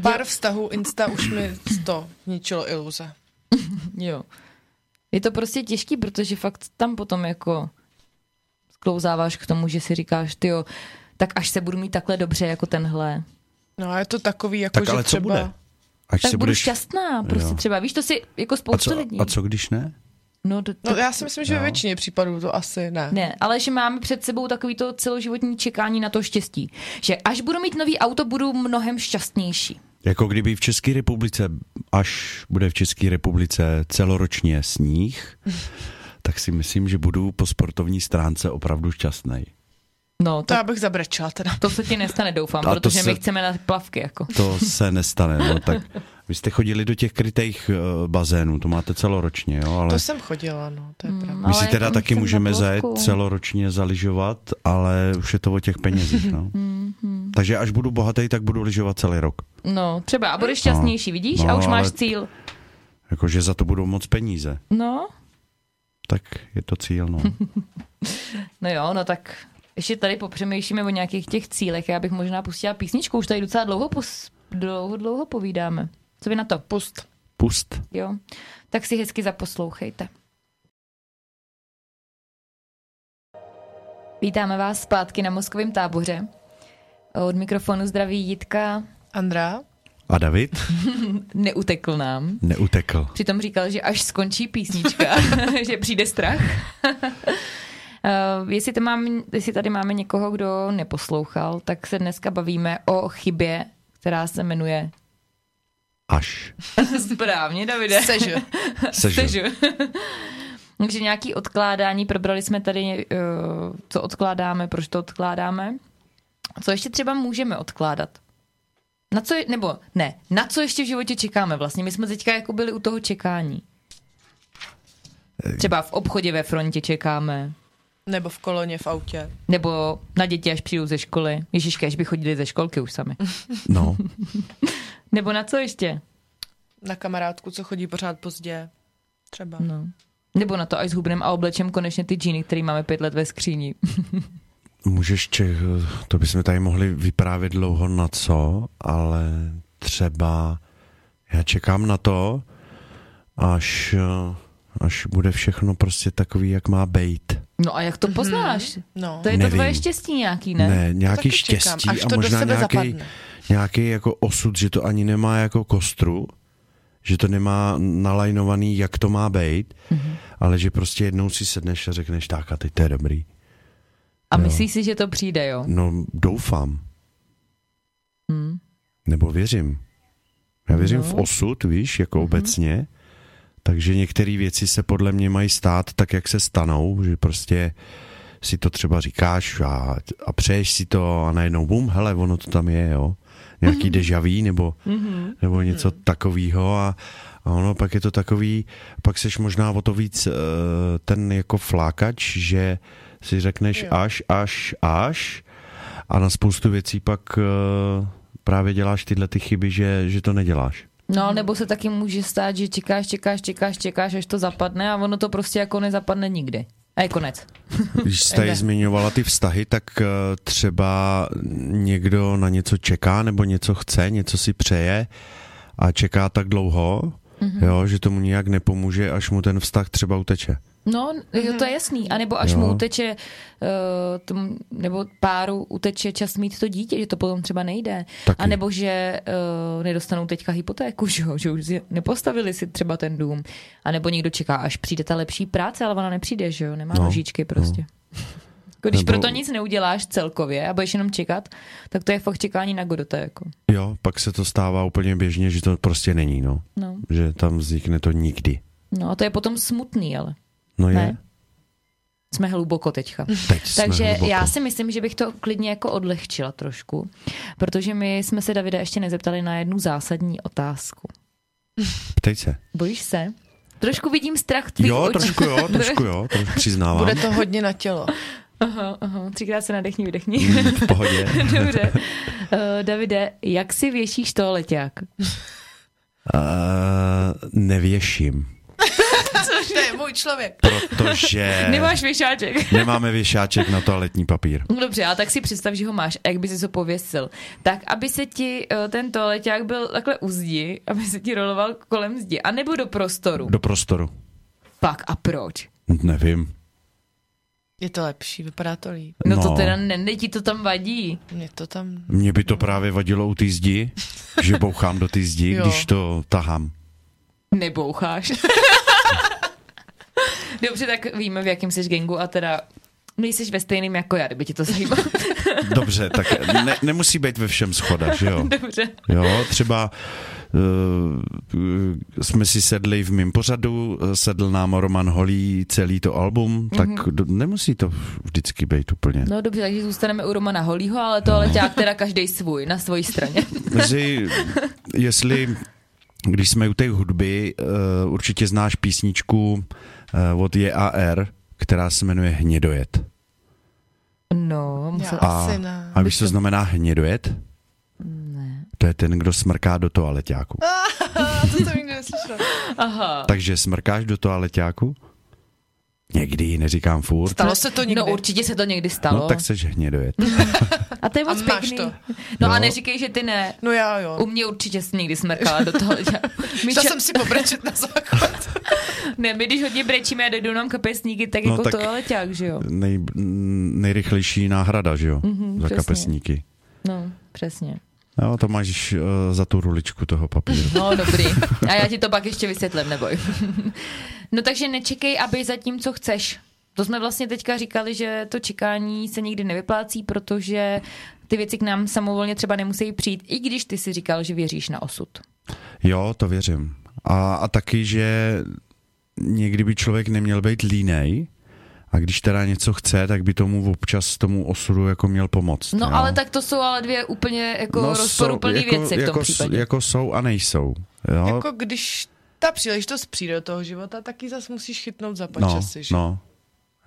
Speaker 2: Pár vztahů Insta už mi to ničilo iluze.
Speaker 3: Jo. Je to prostě těžký, protože fakt tam potom jako sklouzáváš k tomu, že si říkáš, ty jo, tak až se budu mít takhle dobře jako tenhle,
Speaker 2: No a je to takový, jako
Speaker 4: Tak
Speaker 2: že
Speaker 4: ale co
Speaker 2: třeba...
Speaker 4: bude? Až
Speaker 3: tak
Speaker 4: se
Speaker 3: budu
Speaker 4: budeš...
Speaker 3: šťastná, prostě
Speaker 4: Jo.
Speaker 3: třeba. Víš, to si jako
Speaker 4: A
Speaker 3: spousta
Speaker 4: co,
Speaker 3: lidí.
Speaker 4: a co když ne?
Speaker 3: No, to, to,
Speaker 2: No já si myslím, že ve většině případů to asi ne.
Speaker 3: Ne, ale že máme před sebou takový to celoživotní čekání na to štěstí. Že až budu mít nový auto, budu mnohem šťastnější.
Speaker 4: Jako kdyby v České republice, až bude v České republice celoročně sníh, <laughs> tak si myslím, že budu po sportovní stránce opravdu šťastný.
Speaker 3: No,
Speaker 2: To
Speaker 3: to,
Speaker 2: já bych zabrečela teda.
Speaker 3: to se ti nestane, doufám,
Speaker 4: A
Speaker 3: protože my
Speaker 4: se-
Speaker 3: chceme na plavky. Jako.
Speaker 4: To se nestane. No, tak vy jste chodili do těch krytých uh, bazénů, to máte celoročně, jo, ale
Speaker 2: To jsem chodila, no, to je
Speaker 3: Mm,
Speaker 2: pravda.
Speaker 4: my
Speaker 3: ale
Speaker 4: si teda taky můžeme zajet celoročně zaližovat, ale už je to o těch penězích. No. <laughs> Takže až budu bohatý, tak budu lyžovat celý rok.
Speaker 3: No, třeba a budeš šťastnější, vidíš?
Speaker 4: No,
Speaker 3: a už máš
Speaker 4: ale-
Speaker 3: cíl.
Speaker 4: Jakože za to budou moc peníze.
Speaker 3: No,
Speaker 4: Tak je to cíl, no. <laughs>
Speaker 3: no jo, no tak ještě tady popřemýšlíme o nějakých těch cílech. Já bych možná pustila písničku, už tady docela dlouho, pos, dlouho, dlouho povídáme. Co vy na to?
Speaker 2: Pust.
Speaker 4: Pust.
Speaker 3: Jo, tak si hezky zaposlouchejte. Vítáme vás zpátky na mozkovém táboře. Od mikrofonu zdraví Jitka.
Speaker 2: Andrá?
Speaker 4: A David <laughs>
Speaker 3: Neutekl nám.
Speaker 4: neutekl.
Speaker 3: Přitom říkal, že až skončí písnička, <laughs> že přijde strach. <laughs> Uh, jestli, to mám, jestli tady máme někoho, kdo neposlouchal, tak se dneska bavíme o chybě, která se jmenuje
Speaker 4: Až. <laughs>
Speaker 3: Správně, Davide.
Speaker 2: Seže. <laughs>
Speaker 4: Sežu.
Speaker 3: Sežu. <laughs> Takže nějaký odkládání, probrali jsme tady, uh, co odkládáme, proč to odkládáme. Co ještě třeba můžeme odkládat? Na co, je- nebo ne, na co ještě v životě čekáme vlastně? My jsme teďka jako byli u toho čekání. Třeba v obchodě ve frontě čekáme,
Speaker 2: Nebo v koloně v autě.
Speaker 3: nebo na děti, až přijdou ze školy. Ježiška, až by chodili ze školky už sami. <laughs>
Speaker 4: No, <laughs>
Speaker 3: Nebo na co ještě?
Speaker 2: Na kamarádku, co chodí pořád pozdě. Třeba.
Speaker 3: No. Nebo na to, až zhubnem a oblečem konečně ty džíny, který máme pět let ve skříni. <laughs>
Speaker 4: můžeš Čech, to bychom tady mohli vyprávět dlouho na co, ale třeba já čekám na to, až, až bude všechno prostě takový, jak má být.
Speaker 3: No a jak to poznáš?
Speaker 2: No.
Speaker 3: To je to
Speaker 4: Nevím.
Speaker 3: tvoje štěstí nějaký, ne?
Speaker 4: ne nějaký
Speaker 2: čekám,
Speaker 4: štěstí
Speaker 2: až
Speaker 4: a
Speaker 2: to
Speaker 4: možná
Speaker 2: sebe
Speaker 4: nějaký, nějaký jako osud, že to ani nemá jako kostru, že to nemá nalajnovaný, jak to má být,
Speaker 3: Mhm.
Speaker 4: mm-hmm. ale že prostě jednou si sedneš a řekneš, tak a teď to je dobrý.
Speaker 3: A
Speaker 4: Jo.
Speaker 3: myslíš si, že to přijde, jo?
Speaker 4: No, doufám.
Speaker 3: Hmm.
Speaker 4: Nebo věřím. Já věřím
Speaker 3: No.
Speaker 4: v osud, víš, jako mm-hmm. obecně. Takže některé věci se podle mě mají stát tak, jak se stanou, že prostě si to třeba říkáš a, a přeješ si to a najednou bum, hele, ono to tam je, jo. Nějaký deja vu nebo, mm-hmm. nebo něco mm. takového a, a ono pak je to takový, pak seš možná o to víc uh, ten jako flákač, že si řekneš
Speaker 2: Jo.
Speaker 4: až, až, až a na spoustu věcí pak uh, právě děláš tyhle ty chyby, že, že to neděláš.
Speaker 3: No, nebo se taky může stát, že čekáš, čekáš, čekáš, čekáš, až to zapadne a ono to prostě jako nezapadne nikdy. A je konec. <laughs>
Speaker 4: Když jste tady zmiňovala ty vztahy, tak eh, třeba někdo na něco čeká nebo něco chce, něco si přeje a čeká tak dlouho, mm-hmm. jo, že tomu nijak nepomůže, až mu ten vztah třeba uteče.
Speaker 3: No, jo, to je jasný. A nebo až
Speaker 4: Jo.
Speaker 3: mu uteče, uh, tom, nebo páru uteče čas mít to dítě, že to potom třeba nejde.
Speaker 4: Taky.
Speaker 3: A nebo že uh, nedostanou teďka hypotéku, <laughs> že, jo, že už si nepostavili si třeba ten dům. A nebo někdo čeká, až přijde ta lepší práce, ale ona nepřijde, že jo, nemá
Speaker 4: No,
Speaker 3: nožičky prostě. Jako <laughs> Když
Speaker 4: Nebo-
Speaker 3: proto nic neuděláš celkově a budeš jenom čekat, tak to je fakt čekání na Godota. Jako.
Speaker 4: Jo, pak se to stává úplně běžně, že to prostě není, no.
Speaker 3: No.
Speaker 4: Že tam vznikne to nikdy.
Speaker 3: no a to je potom smutný, ale
Speaker 4: No je,
Speaker 3: ne. Jsme hluboko teďka.
Speaker 4: teď
Speaker 3: Takže
Speaker 4: hluboko.
Speaker 3: já si myslím, že bych to klidně jako odlehčila trošku, protože my jsme se Davida ještě nezeptali na jednu zásadní otázku.
Speaker 4: Ptej se.
Speaker 3: Bojíš se? Trošku vidím strach tvých
Speaker 4: Jo,
Speaker 3: očích.
Speaker 4: trošku jo, trošku jo, trošku <laughs> přiznávám.
Speaker 2: Bude to hodně na tělo.
Speaker 3: Aha, aha, třikrát se nadechni, vydechni.
Speaker 4: Mm, v pohodě. <laughs>
Speaker 3: Dobře. Uh, Davide, jak si věšíš toho leťák?
Speaker 4: Uh, nevěším.
Speaker 2: To je můj člověk.
Speaker 4: protože <laughs>
Speaker 3: Nemáš věšáček. <laughs>
Speaker 4: nemáme věšáček na toaletní papír.
Speaker 3: No dobře, ale tak si představ, že ho máš a jak by si to pověsil. Tak, aby se ti eh, ten toaleťák byl takhle u zdi, aby se ti roloval kolem zdi, anebo do prostoru.
Speaker 4: Do prostoru.
Speaker 3: Pak a proč?
Speaker 4: Nevím.
Speaker 2: Je to lepší, vypadá to líp.
Speaker 3: No,
Speaker 4: No.
Speaker 3: to teda ne, ti to tam vadí.
Speaker 2: Mě to tam...
Speaker 4: Mně by to právě vadilo u té zdi, že bouchám do té zdi, <laughs> když to tahám.
Speaker 3: Neboucháš. Dobře, tak víme, v jakém jsi gengu a teda nejsiš ve stejným jako já, kdyby tě to zajímalo. <laughs>
Speaker 4: Dobře, tak ne, nemusí být ve všem schoda, že jo? <laughs>
Speaker 3: Dobře.
Speaker 4: Jo, třeba uh, jsme si sedli v mém pořadu, eh, sedl nám Roman Holý celý to album, tak do, nemusí to vždycky být úplně.
Speaker 3: No dobře, takže zůstaneme u Romana Holího, ale to ale ťák teda každý svůj, na svojí straně. <laughs>
Speaker 4: Mezi, jestli, když jsme u té hudby, uh, určitě znáš písničku od JAR, která se jmenuje Hnědojet.
Speaker 3: No, musel...
Speaker 4: A,
Speaker 2: Asi ne.
Speaker 4: a víš, co znamená hnědojet?
Speaker 3: Ne.
Speaker 4: To je ten, kdo smrká do toaleťáku. <laughs>
Speaker 2: to jsem nikdy neslyšela.
Speaker 3: Aha.
Speaker 4: Takže smrkáš do toaleťáku? Někdy, neříkám furt.
Speaker 2: Stalo se to někdy?
Speaker 3: No určitě se to někdy stalo.
Speaker 4: No tak seš hnědojet. <laughs>
Speaker 3: A to je moc
Speaker 2: A
Speaker 3: pěkný.
Speaker 2: to?
Speaker 3: No a
Speaker 4: Jo.
Speaker 3: neříkej, že ty ne.
Speaker 2: No já jo.
Speaker 3: U mě určitě jsi někdy smrkala do toho. <laughs>
Speaker 2: Šla
Speaker 3: ča-
Speaker 2: jsem si pobrečet na záchod. <laughs>
Speaker 3: Ne, my když hodně brečíme a dojdou nám kapesníky, tak
Speaker 4: No
Speaker 3: jako
Speaker 4: tak-
Speaker 3: to leťák, že jo?
Speaker 4: Nej, nejrychlejší náhrada, že jo?
Speaker 3: Mhm,
Speaker 4: za
Speaker 3: přesně.
Speaker 4: kapesníky.
Speaker 3: No, přesně.
Speaker 4: Jo, to máš uh, za tu ruličku toho papíru.
Speaker 3: No, dobrý. A já ti to pak ještě vysvětlím, neboj. <laughs> No takže nečekej, aby za tím, co chceš. To jsme vlastně teďka říkali, že to čekání se nikdy nevyplácí, protože ty věci k nám samovolně třeba nemusí přijít, i když ty si říkal, že věříš na osud.
Speaker 4: Jo, to věřím. A, a taky, že někdy by člověk neměl být línej, a když teda něco chce, tak by tomu občas tomu osudu jako měl pomoct.
Speaker 3: No
Speaker 4: jo?
Speaker 3: ale tak to jsou ale dvě úplně jako no, rozporuplné
Speaker 4: jako,
Speaker 3: věci v tom
Speaker 4: jako,
Speaker 3: případě.
Speaker 4: Jako jsou a nejsou. Jo?
Speaker 2: Jako když ta příležitost přijde do toho života, tak ji zase musíš chytnout za
Speaker 4: no,
Speaker 2: počasy, že?
Speaker 4: no.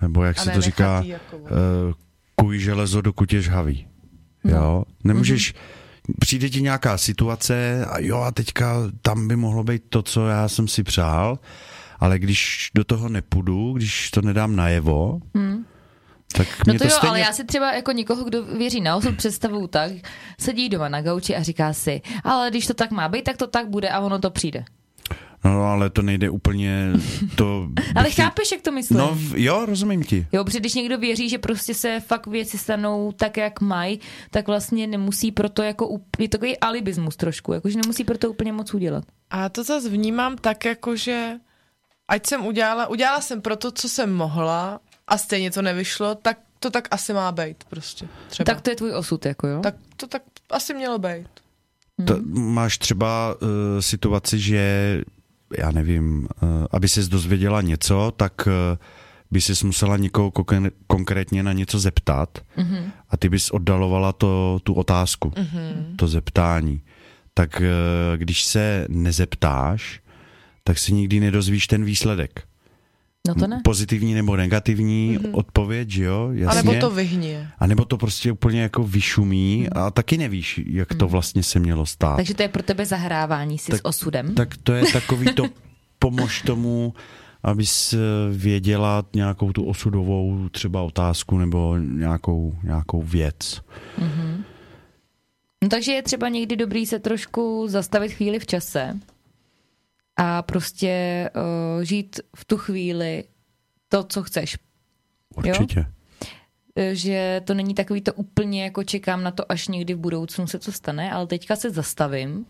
Speaker 4: Nebo jak
Speaker 2: A
Speaker 4: se
Speaker 2: ne
Speaker 4: to říká,
Speaker 2: jako...
Speaker 4: uh, kuj železo, dokud je žhavý. Jo, nemůžeš, přijde ti nějaká situace a jo a teďka tam by mohlo být to, co já jsem si přál, ale když do toho nepůjdu, když to nedám najevo, tak
Speaker 3: No
Speaker 4: mě
Speaker 3: to,
Speaker 4: to,
Speaker 3: jo,
Speaker 4: stejně...
Speaker 3: ale já si třeba jako někoho, kdo věří na osud, představuju tak, sedí doma na gauči a říká si, ale když to tak má být, tak to tak bude a ono to přijde.
Speaker 4: No ale to nejde úplně... To <laughs>
Speaker 3: Ale chápeš, jak to myslím?
Speaker 4: No jo, rozumím ti.
Speaker 3: Jo, protože když někdo věří, že prostě se fakt věci stanou tak, jak mají, tak vlastně nemusí proto jako, je to takový alibismus trošku, jakože nemusí proto úplně moc udělat.
Speaker 2: A já to zase vnímám tak, jako že ať jsem udělala, udělala jsem pro to, co jsem mohla a stejně to nevyšlo, tak to tak asi má být prostě. Třeba.
Speaker 3: Tak to je tvůj osud, jako jo?
Speaker 2: tak to tak asi mělo být.
Speaker 4: To, máš třeba uh, situaci, že já nevím, uh, aby ses dozvěděla něco, tak uh, by ses musela někoho konkrétně na něco zeptat mm-hmm. a ty bys oddalovala to, tu otázku, mm-hmm. to zeptání. Tak uh, když se nezeptáš, tak si nikdy nedozvíš ten výsledek.
Speaker 3: No to ne.
Speaker 4: Pozitivní nebo negativní mm-hmm. odpověď, že jo?
Speaker 2: A
Speaker 4: Jasně.
Speaker 2: nebo to vyhně.
Speaker 4: A nebo to prostě úplně jako vyšumí a taky nevíš, jak to vlastně se mělo stát.
Speaker 3: Takže to je pro tebe zahrávání si
Speaker 4: Tak-
Speaker 3: s osudem.
Speaker 4: Tak to je takový to <laughs> pomož tomu, abys věděla nějakou tu osudovou třeba otázku nebo nějakou, nějakou věc.
Speaker 3: No, takže je třeba někdy dobrý se trošku zastavit chvíli v čase a prostě uh, žít v tu chvíli to, co chceš.
Speaker 4: Určitě.
Speaker 3: Eh, Že to není takový to úplně jako čekám na to, až někdy v budoucnu se to stane, ale teďka se zastavím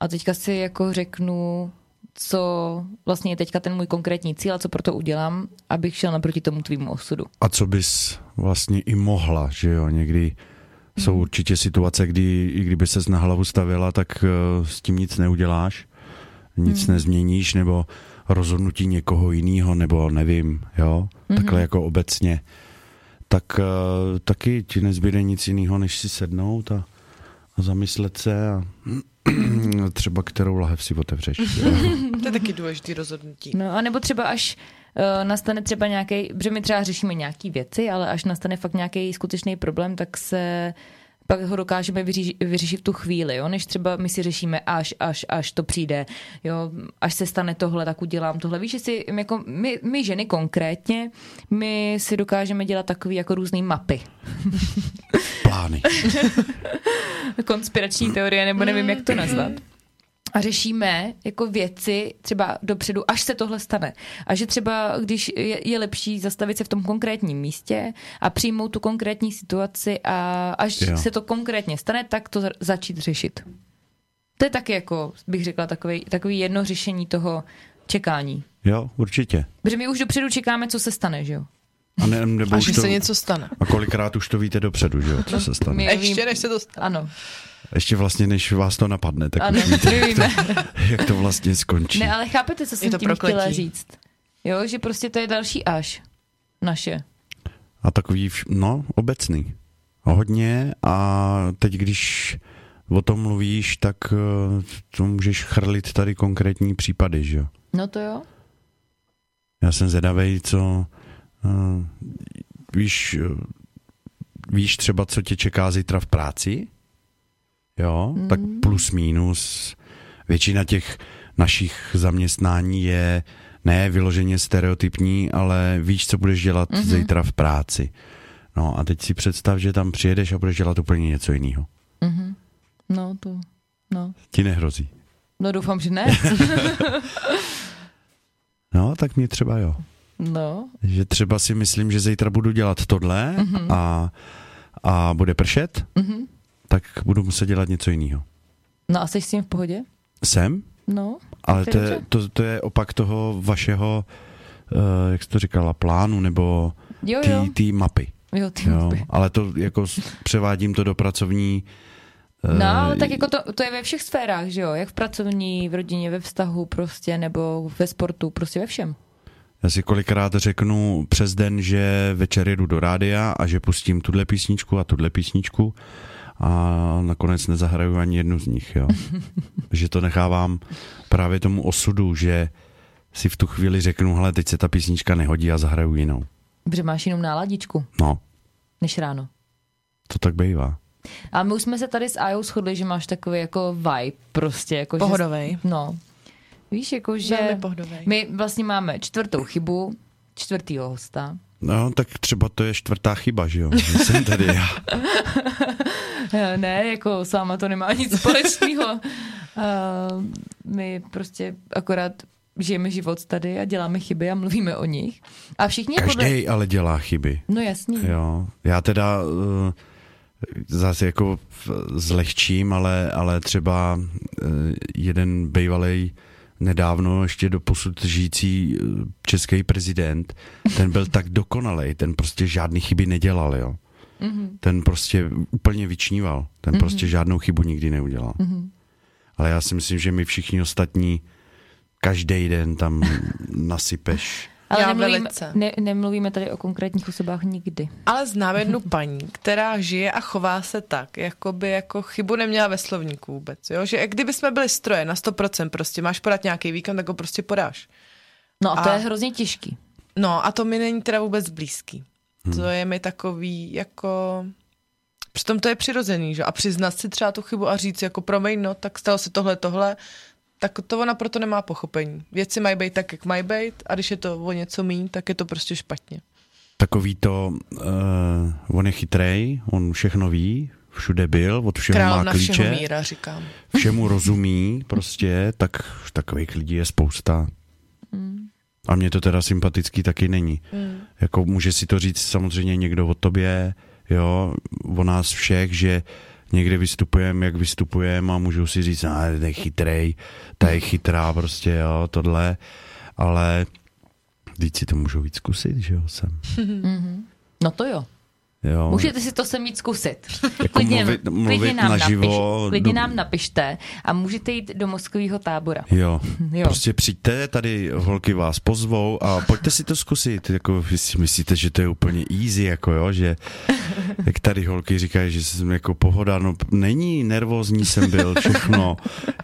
Speaker 3: a teďka si jako řeknu, co vlastně je teďka ten můj konkrétní cíl a co pro to udělám, abych šel naproti tomu tvýmu osudu.
Speaker 4: A co bys vlastně i mohla, že jo, někdy jsou určitě situace, kdy i kdyby ses na hlavu stavila, tak eh, s tím nic neuděláš, nic nezměníš, nebo rozhodnutí někoho jiného, nebo nevím, jo, takhle jako obecně. Tak eh, taky ti nezbyde nic jiného, než si sednout a, a zamyslet se a <clears throat> třeba kterou lahev si otevřeš. <laughs>
Speaker 2: To je taky důležitý rozhodnutí.
Speaker 3: No a nebo třeba až uh, nastane třeba nějaký, protože my třeba řešíme nějaký věci, ale až nastane fakt nějaký skutečný problém, tak se pak ho dokážeme vyříši, vyřešit v tu chvíli, jo? než třeba my si řešíme až, až, až to přijde, jo? až se stane tohle, tak udělám tohle. Víš, že si, jako my, my ženy konkrétně, my si dokážeme dělat takový jako různý mapy.
Speaker 4: Plány. <laughs>
Speaker 3: Konspirační teorie, nebo nevím, jak to nazvat a řešíme jako věci třeba dopředu, až se tohle stane. A že třeba, když je, je lepší zastavit se v tom konkrétním místě a přijmout tu konkrétní situaci a až
Speaker 4: Jo.
Speaker 3: se to konkrétně stane, tak to za- začít řešit. To je taky jako, bych řekla, takový, takový jedno řešení toho čekání.
Speaker 4: Jo, určitě.
Speaker 3: Protože my už dopředu čekáme, co se stane, že jo?
Speaker 4: A, ne, nebo
Speaker 2: Až
Speaker 4: už to,
Speaker 2: se něco stane.
Speaker 4: a kolikrát už to víte dopředu, že jo, co se stane.
Speaker 3: My
Speaker 2: Ještě než se to stane.
Speaker 3: Ano,
Speaker 4: Ještě vlastně, než vás to napadne, tak
Speaker 3: ano,
Speaker 4: už víte,
Speaker 3: my víme. <laughs>
Speaker 4: jak to vlastně skončí.
Speaker 3: Ne, ale chápete, co jsem
Speaker 2: to
Speaker 3: tím chtěla
Speaker 2: prokletí.
Speaker 3: říct? Jo, že prostě to je další až naše.
Speaker 4: A takový, vš- no, obecný. Hodně a teď, když o tom mluvíš, tak eh, to můžeš chrlit tady konkrétní případy, že jo.
Speaker 3: No to jo.
Speaker 4: Já jsem zvědavej, co víš, uh, víš třeba, co tě čeká zítra v práci? Jo, mm. tak plus minus. Většina těch našich zaměstnání je ne vyloženě stereotypní, ale víš, co budeš dělat mm-hmm. zítra v práci. No a teď si představ, že tam přijedeš a budeš dělat úplně něco jiného.
Speaker 3: Mhm. No to, no.
Speaker 4: Ti nehrozí.
Speaker 3: No doufám, že ne. <laughs> <laughs>
Speaker 4: No, tak mě třeba jo.
Speaker 3: No,
Speaker 4: Že třeba si myslím, že zítra budu dělat tohle
Speaker 3: Mhm.
Speaker 4: mm-hmm. a, a bude pršet,
Speaker 3: mhm.
Speaker 4: tak budu muset dělat něco jiného.
Speaker 3: No a jsi s tím v pohodě?
Speaker 4: Jsem,
Speaker 3: No,
Speaker 4: ale
Speaker 3: To je
Speaker 4: to to, je opak toho vašeho, uh, jak jsi to říkala, plánu nebo té mapy.
Speaker 3: Jo, ty
Speaker 4: Jo.
Speaker 3: mapy.
Speaker 4: Ale to jako převádím to do pracovní. eh,
Speaker 3: No, tak jako to, to je ve všech sférách, že jo? Jak v pracovní, v rodině, ve vztahu prostě, nebo ve sportu, prostě ve všem.
Speaker 4: Já si kolikrát řeknu přes den, že večer jedu do rádia a že pustím tuhle písničku a tuhle písničku a nakonec nezahraju ani jednu z nich, jo. <laughs> že to nechávám právě tomu osudu, že si v tu chvíli řeknu, hele, teď se ta písnička nehodí a zahraju jinou.
Speaker 3: Protože máš jenom náladičku,
Speaker 4: No,
Speaker 3: než ráno.
Speaker 4: to tak bývá.
Speaker 3: A my už jsme se tady s Ajou shodli, že máš takový jako vibe prostě. Jako
Speaker 2: Pohodovej.
Speaker 3: Že, no. Víš, jako že my vlastně máme čtvrtou chybu, čtvrtýho hosta.
Speaker 4: No, tak třeba to je čtvrtá chyba, že jo? Že jsem tady já. <laughs>
Speaker 3: Ne, jako s váma to nemá nic společného. Uh, <laughs> my prostě akorát žijeme život tady a děláme chyby a mluvíme o nich. A všichni podle...
Speaker 4: Každý ale dělá chyby.
Speaker 3: No jasný.
Speaker 4: Jo, já teda uh, zase jako zlehčím, ale, ale třeba uh, jeden bývalý nedávno ještě do posud žijící uh, český prezident, ten byl tak dokonalej, ten prostě žádný chyby nedělal, jo.
Speaker 3: Mm-hmm.
Speaker 4: Ten prostě úplně vyčníval, ten mm-hmm. prostě žádnou chybu nikdy neudělal.
Speaker 3: Mm-hmm.
Speaker 4: Ale já si myslím, že my všichni ostatní každý den tam nasypeš.
Speaker 3: Ale
Speaker 2: Já
Speaker 3: nemluvíme,
Speaker 2: velice.
Speaker 3: ne, nemluvíme tady o konkrétních osobách nikdy.
Speaker 2: Ale znám jednu paní, která žije a chová se tak, jako by jako chybu neměla ve slovníku vůbec. Jo? Že kdyby jsme byli stroje na 100%, prostě máš podat nějaký výkon, tak ho prostě podáš.
Speaker 3: No a to
Speaker 2: A-
Speaker 3: je hrozně těžký.
Speaker 2: No a to mi není teda vůbec blízký.
Speaker 4: Hmm.
Speaker 2: To je mi takový jako... Přitom to je přirozený, že? A přiznat si třeba tu chybu a říct jako promiň, no, tak stalo se tohle, tohle, tak to ona proto nemá pochopení. Věci mají být tak, jak mají být a když je to o něco míň, tak je to prostě špatně.
Speaker 4: Takový to, uh, on je chytrej, on všechno ví, všude byl, od všeho má
Speaker 2: Královna všeho
Speaker 4: klíče,
Speaker 2: míra, říkám.
Speaker 4: všemu rozumí, prostě, tak takových lidí je spousta. A mně to teda sympatický taky není.
Speaker 2: Mm.
Speaker 4: Jako může si to říct samozřejmě někdo o tobě, jo, o nás všech, že někde vystupujeme, jak vystupujeme a můžou si říct, a je chytrej, ta je chytrá prostě, jo, tohle, ale teď si to můžou víc zkusit, že jo, jsem.
Speaker 3: No to jo.
Speaker 4: Jo.
Speaker 3: Můžete si to sem jít zkusit.
Speaker 4: Jako
Speaker 3: Klidně, <laughs>
Speaker 4: mluvit-
Speaker 3: klidně,
Speaker 4: mluvit
Speaker 3: nám
Speaker 4: naživo
Speaker 3: napiš, klidně
Speaker 4: do-
Speaker 3: nám napište a můžete jít do mozkového tábora. <laughs>
Speaker 4: Jo. <laughs>
Speaker 3: Jo.
Speaker 4: Prostě přijďte, tady holky vás pozvou a pojďte si to zkusit. Jako, vy si myslíte, že to je úplně easy, jako jo, že jak tady holky říkají, že jsem jako pohoda, no není, nervózní jsem byl, všechno,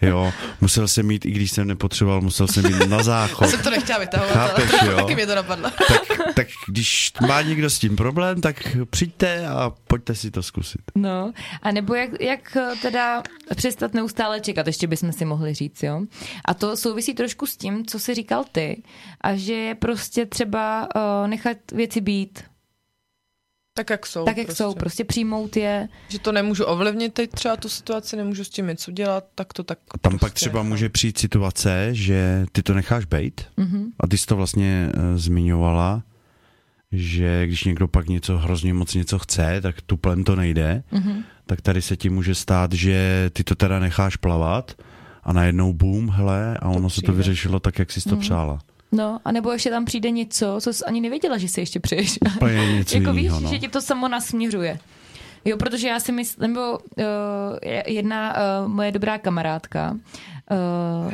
Speaker 4: jo. Musel jsem mít, i když jsem nepotřeboval, musel jsem mít na záchod.
Speaker 2: Jsem to nechtěla vytahovat,
Speaker 4: Chápeš,
Speaker 2: ale
Speaker 4: jo?
Speaker 2: taky mě to napadlo.
Speaker 4: Tak, tak když má někdo s tím problém, tak přijď přijďte a pojďte si to zkusit.
Speaker 3: No, a nebo jak, jak eh, teda přestat neustále čekat, ještě bychom si mohli říct, jo. A to souvisí trošku s tím, co jsi říkal ty, a že je prostě třeba uh, nechat věci být,
Speaker 2: Tak, jak jsou.
Speaker 3: tak, jak prostě. jsou, prostě přijmout je.
Speaker 2: Že to nemůžu ovlivnit teď třeba tu situaci, nemůžu s tím nic udělat, tak to tak
Speaker 4: A tam pak
Speaker 2: prostě
Speaker 4: třeba
Speaker 2: nechám.
Speaker 4: může přijít situace, že ty to necháš bejt
Speaker 3: Mhm.
Speaker 4: a ty jsi to vlastně uh, zmiňovala, že když někdo pak něco hrozně moc něco chce, tak tuplem to nejde,
Speaker 3: Mhm.
Speaker 4: tak tady se ti může stát, že ty to teda necháš plavat a najednou boom, hele, a ono se to
Speaker 2: přijde.
Speaker 4: vyřešilo tak, jak jsi to přála.
Speaker 3: No, a nebo ještě tam přijde něco, co jsi ani nevěděla, že si ještě přeješ. <laughs>
Speaker 4: Úplně něco
Speaker 3: jako víš,
Speaker 4: jinýho, no.
Speaker 3: že ti to samo nasměřuje. Jo, protože já si myslím, nebo uh, jedna uh, moje dobrá kamarádka uh,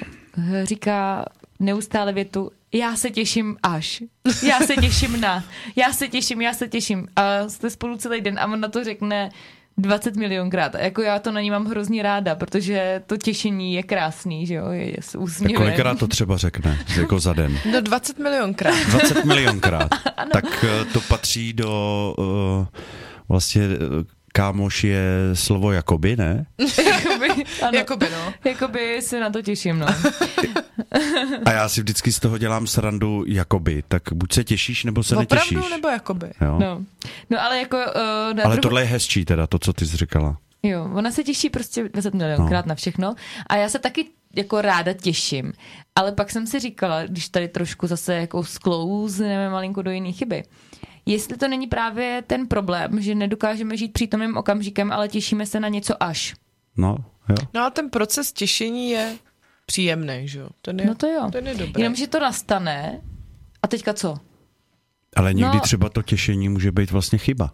Speaker 3: říká neustále větu, já se těším až, já se těším na, já se těším, já se těším a jste spolu celý den a on na to řekne 20 milionkrát. A jako já to na ní mám hrozně ráda, protože to těšení je krásný, že jo, je s
Speaker 4: Tak
Speaker 3: úsměvem.
Speaker 4: kolikrát to třeba řekne, jako za den?
Speaker 2: No 20 milionkrát.
Speaker 4: 20 milionkrát. <laughs> tak eh, to patří do uh, vlastně eh, kámoš je slovo jakoby, ne?
Speaker 3: Jakoby, <laughs> ano.
Speaker 2: Jakoby no.
Speaker 3: Jakoby se na to těším, no. <laughs>
Speaker 4: A já si vždycky z toho dělám srandu jakoby, tak buď se těšíš, nebo se
Speaker 2: Opravdu
Speaker 4: netěšíš.
Speaker 2: nebo jakoby?
Speaker 4: Jo?
Speaker 3: No, no ale jako... Uh, na
Speaker 4: Ale
Speaker 3: druhou-
Speaker 4: tohle je hezčí teda, to, co ty jsi říkala.
Speaker 3: Jo, ona se těší prostě 20 milionkrát
Speaker 4: No.
Speaker 3: na všechno a já se taky jako ráda těším. Ale pak jsem si říkala, když tady trošku zase jako sklouzneme malinko do jiné chyby, jestli to není právě ten problém, že nedokážeme žít přítomným okamžikem, ale těšíme se na něco až.
Speaker 4: No, jo.
Speaker 2: No a ten proces těšení je příjemný, že jo? Ten je,
Speaker 3: No to jo.
Speaker 2: Ten je dobrý.
Speaker 3: Jenomže to nastane a teďka co?
Speaker 4: Ale někdy
Speaker 3: No.
Speaker 4: třeba to těšení může být vlastně chyba.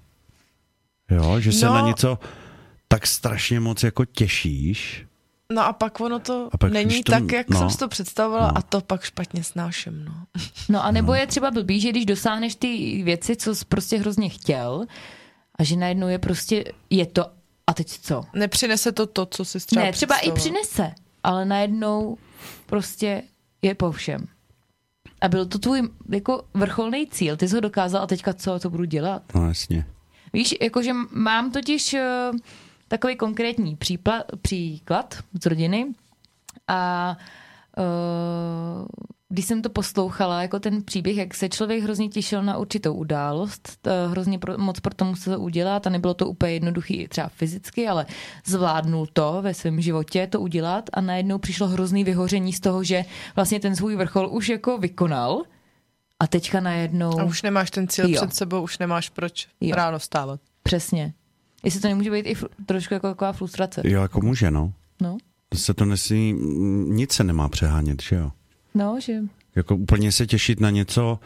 Speaker 4: Jo, že se
Speaker 2: No.
Speaker 4: na něco tak strašně moc jako těšíš.
Speaker 2: No a pak ono to
Speaker 4: A pak
Speaker 2: není
Speaker 4: to-
Speaker 2: tak, jak
Speaker 4: no.
Speaker 2: jsem si to představovala
Speaker 4: No.
Speaker 2: a to pak špatně snáším, no. <laughs>
Speaker 3: No a nebo je třeba blbý, že když dosáhneš ty věci, co jsi prostě hrozně chtěl a že najednou je prostě, je to a teď co?
Speaker 2: Nepřinese to to, co si třeba
Speaker 3: ne, třeba i přinese, ale najednou prostě je po všem. A byl to tvůj jako vrcholný cíl, ty jsi ho dokázal a teďka co, co budu dělat?
Speaker 4: No jasně.
Speaker 3: Víš, jakože mám totiž uh, takový konkrétní přípla, příklad z rodiny a uh, když jsem to poslouchala, jako ten příběh, jak se člověk hrozně těšil na určitou událost, to hrozně pro, moc pro to musel udělat a nebylo to úplně jednoduchý třeba fyzicky, ale zvládnul to ve svém životě to udělat a najednou přišlo hrozný vyhoření z toho, že vlastně ten svůj vrchol už jako vykonal a teďka najednou...
Speaker 2: A už nemáš ten cíl
Speaker 3: Jo.
Speaker 2: před sebou, už nemáš proč
Speaker 3: Jo.
Speaker 2: ráno stávat.
Speaker 3: Přesně. Jestli to nemůže být i fr- trošku jako taková frustrace.
Speaker 4: Jo, jako může, no.
Speaker 3: No,
Speaker 4: To se to nesmí, nic se nemá přehánět, že jo.
Speaker 3: no, že
Speaker 4: Jako úplně se těšit na něco,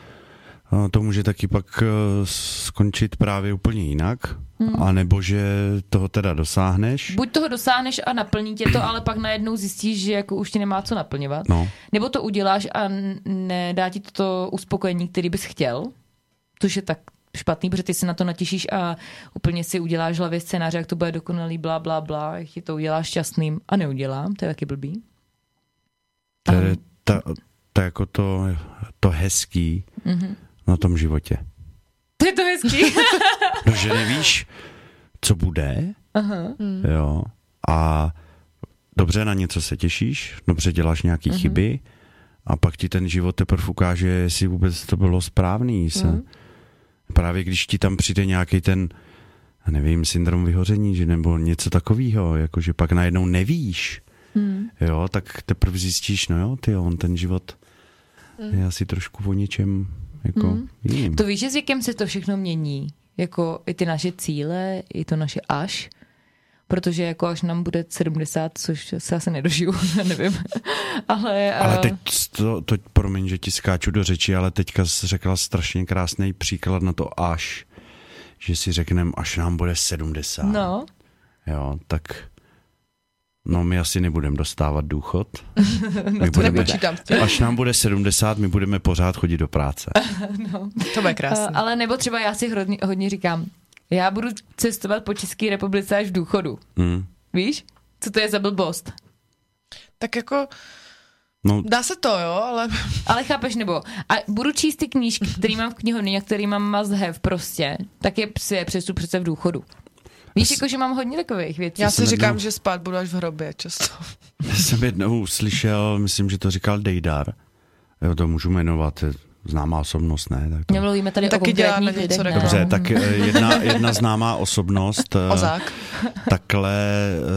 Speaker 4: to může taky pak eh, skončit právě úplně jinak, hmm. a nebo že toho teda dosáhneš.
Speaker 3: buď toho dosáhneš a naplní tě to, ale pak najednou zjistíš, že jako už ti nemá co naplňovat.
Speaker 4: No,
Speaker 3: Nebo to uděláš a nedá ti to, to uspokojení, který bys chtěl, což je tak špatný, protože ty se na to natěšíš a úplně si uděláš hlavě scénáře, jak to bude dokonalý, blá, blá, blá, jak ti to uděláš šťastným a neudělám, to je taky blbý.
Speaker 4: to je ta, ta jako to, to hezký
Speaker 3: Mhm.
Speaker 4: na tom životě.
Speaker 3: To je to hezký. <laughs>
Speaker 4: No, že nevíš, co bude,
Speaker 3: Aha.
Speaker 4: jo, a dobře na něco se těšíš, dobře děláš nějaký
Speaker 3: Mhm.
Speaker 4: chyby a pak ti ten život teprve ukáže, jestli vůbec to bylo správný. Se.
Speaker 3: Mhm.
Speaker 4: Právě když ti tam přijde nějaký ten, nevím, syndrom vyhoření, že nebo něco takového, jakože pak najednou nevíš,
Speaker 3: Hmm.
Speaker 4: jo, tak teprve zjistíš, no jo, ty on ten život je asi trošku o něčem jako
Speaker 3: Mhm.
Speaker 4: jiným.
Speaker 3: To víš, že s věkem se to všechno mění. Jako i ty naše cíle, i to naše až. Protože jako až nám bude 70, což se asi nedožiju, <laughs> nevím. ale,
Speaker 4: Ale
Speaker 3: eh,
Speaker 4: teď to, to, promiň, že ti skáču do řeči, ale teďka jsi řekla strašně krásný příklad na to až, že si řekneme, až nám bude 70.
Speaker 3: No,
Speaker 4: Jo, tak no my asi nebudeme dostávat důchod. My <laughs>
Speaker 3: No,
Speaker 2: To nepočítám s tím.
Speaker 4: až nám bude 70, my budeme pořád chodit do práce. <laughs>
Speaker 3: no.
Speaker 2: To bude
Speaker 3: Uh,
Speaker 2: krásné.
Speaker 3: ale nebo třeba já si hodně, hodně říkám, já budu cestovat po České republice až v důchodu.
Speaker 4: Hmm.
Speaker 3: Víš? Co to je za blbost?
Speaker 2: Tak jako
Speaker 4: No,
Speaker 2: Dá se to, jo, ale
Speaker 3: Ale chápeš, nebo a budu číst ty knížky, které mám v knihovně a který mám must have prostě, tak je psi přestup přece v důchodu. Víš, jako, že mám hodně takových věcí.
Speaker 2: já si říkám,
Speaker 4: jednou-
Speaker 2: že spát budu až v hrobě často.
Speaker 4: já jsem jednou slyšel, myslím, že to říkal Dejdar, jo, to můžu jmenovat, je známá osobnost, ne? Tak to...
Speaker 3: Nemluvíme tady
Speaker 2: Taky
Speaker 3: o
Speaker 2: dělá
Speaker 3: konkrétních
Speaker 2: na něco
Speaker 3: lidech, ne?
Speaker 4: Dobře, tak eh, jedna, <laughs> jedna známá osobnost eh,
Speaker 2: Ozák.
Speaker 4: takhle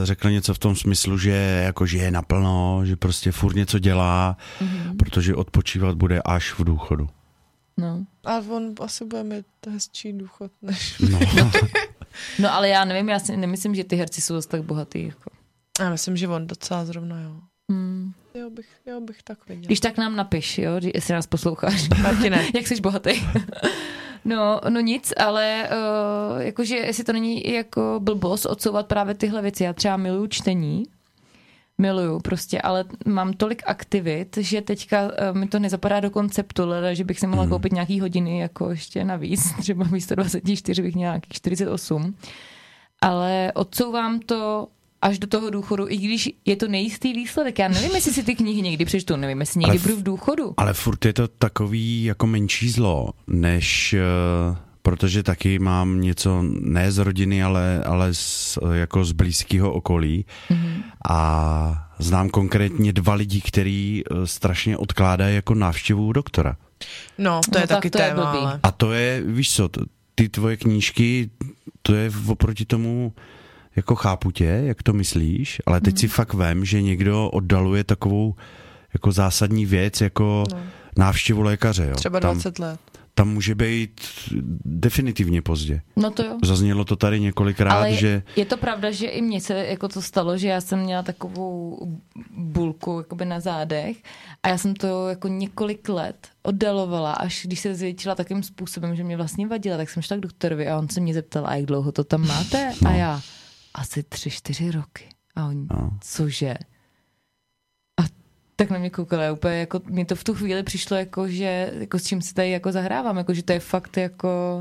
Speaker 4: eh, řekl něco v tom smyslu, že jako žije naplno, že prostě furt něco dělá,
Speaker 3: Mhm.
Speaker 4: protože odpočívat bude až v důchodu.
Speaker 3: No.
Speaker 2: A on asi bude mít hezčí důchod, než...
Speaker 4: No, <laughs>
Speaker 3: no ale já nevím, já si nemyslím, že ty herci jsou zase tak bohatý. Jako.
Speaker 2: Já myslím, že on docela zrovna, jo.
Speaker 3: Hmm.
Speaker 2: Jo bych, jo bych tak viděl.
Speaker 3: Když tak nám napiš, jo, jestli nás posloucháš.
Speaker 2: Martine. <laughs>
Speaker 3: Jak jsi bohatý. <laughs> No, no nic, ale uh, jakože jestli to není jako blbost odsouvat právě tyhle věci. Já třeba miluju čtení, miluju prostě, ale mám tolik aktivit, že teďka uh, mi to nezapadá do konceptu, ale že bych si mohla
Speaker 4: Mhm.
Speaker 3: koupit nějaký hodiny jako ještě navíc, <laughs> třeba místo 24 bych měla nějakých 48. Ale odsouvám to až do toho důchodu, i když je to nejistý výsledek. Já nevím, jestli si ty knihy někdy přečtu, nevím, jestli někdy
Speaker 4: Ale v-
Speaker 3: budu v důchodu.
Speaker 4: ale furt je to takový jako menší zlo, než... eh, Protože taky mám něco ne z rodiny, ale, ale z, jako z blízkého okolí.
Speaker 3: Mhm.
Speaker 4: A znám konkrétně dva lidi, který eh, strašně odkládají jako návštěvu doktora.
Speaker 2: No, to
Speaker 3: No
Speaker 2: je
Speaker 3: tak
Speaker 2: taky
Speaker 3: to je
Speaker 2: téma,
Speaker 3: blbý.
Speaker 2: ale...
Speaker 4: A to je, víš co, ty tvoje knížky, to je oproti tomu, jako chápu tě, jak to myslíš, ale teď
Speaker 3: Mhm.
Speaker 4: si fakt vem, že někdo oddaluje takovou jako zásadní věc, jako
Speaker 2: No.
Speaker 4: návštěvu lékaře. Jo.
Speaker 2: Třeba
Speaker 4: tam,
Speaker 2: 20 let.
Speaker 4: tam může být definitivně pozdě.
Speaker 3: No to jo.
Speaker 4: Zaznělo to tady několikrát,
Speaker 3: Ale je,
Speaker 4: že
Speaker 3: je to pravda, že i mně se jako to stalo, že já jsem měla takovou bulku jakoby na zádech a já jsem to jako několik let oddalovala, až když se zvětšila takým způsobem, že mě vlastně vadila, tak jsem šla k doktorovi a on se mě zeptal, a jak dlouho to tam máte? A já, asi tři, čtyři roky. A on,
Speaker 4: No.
Speaker 3: cože? A tak na mě koukala úplně, jako, mi to v tu chvíli přišlo jako, že jako s čím si tady jako zahrávám, jako, že to je fakt jako...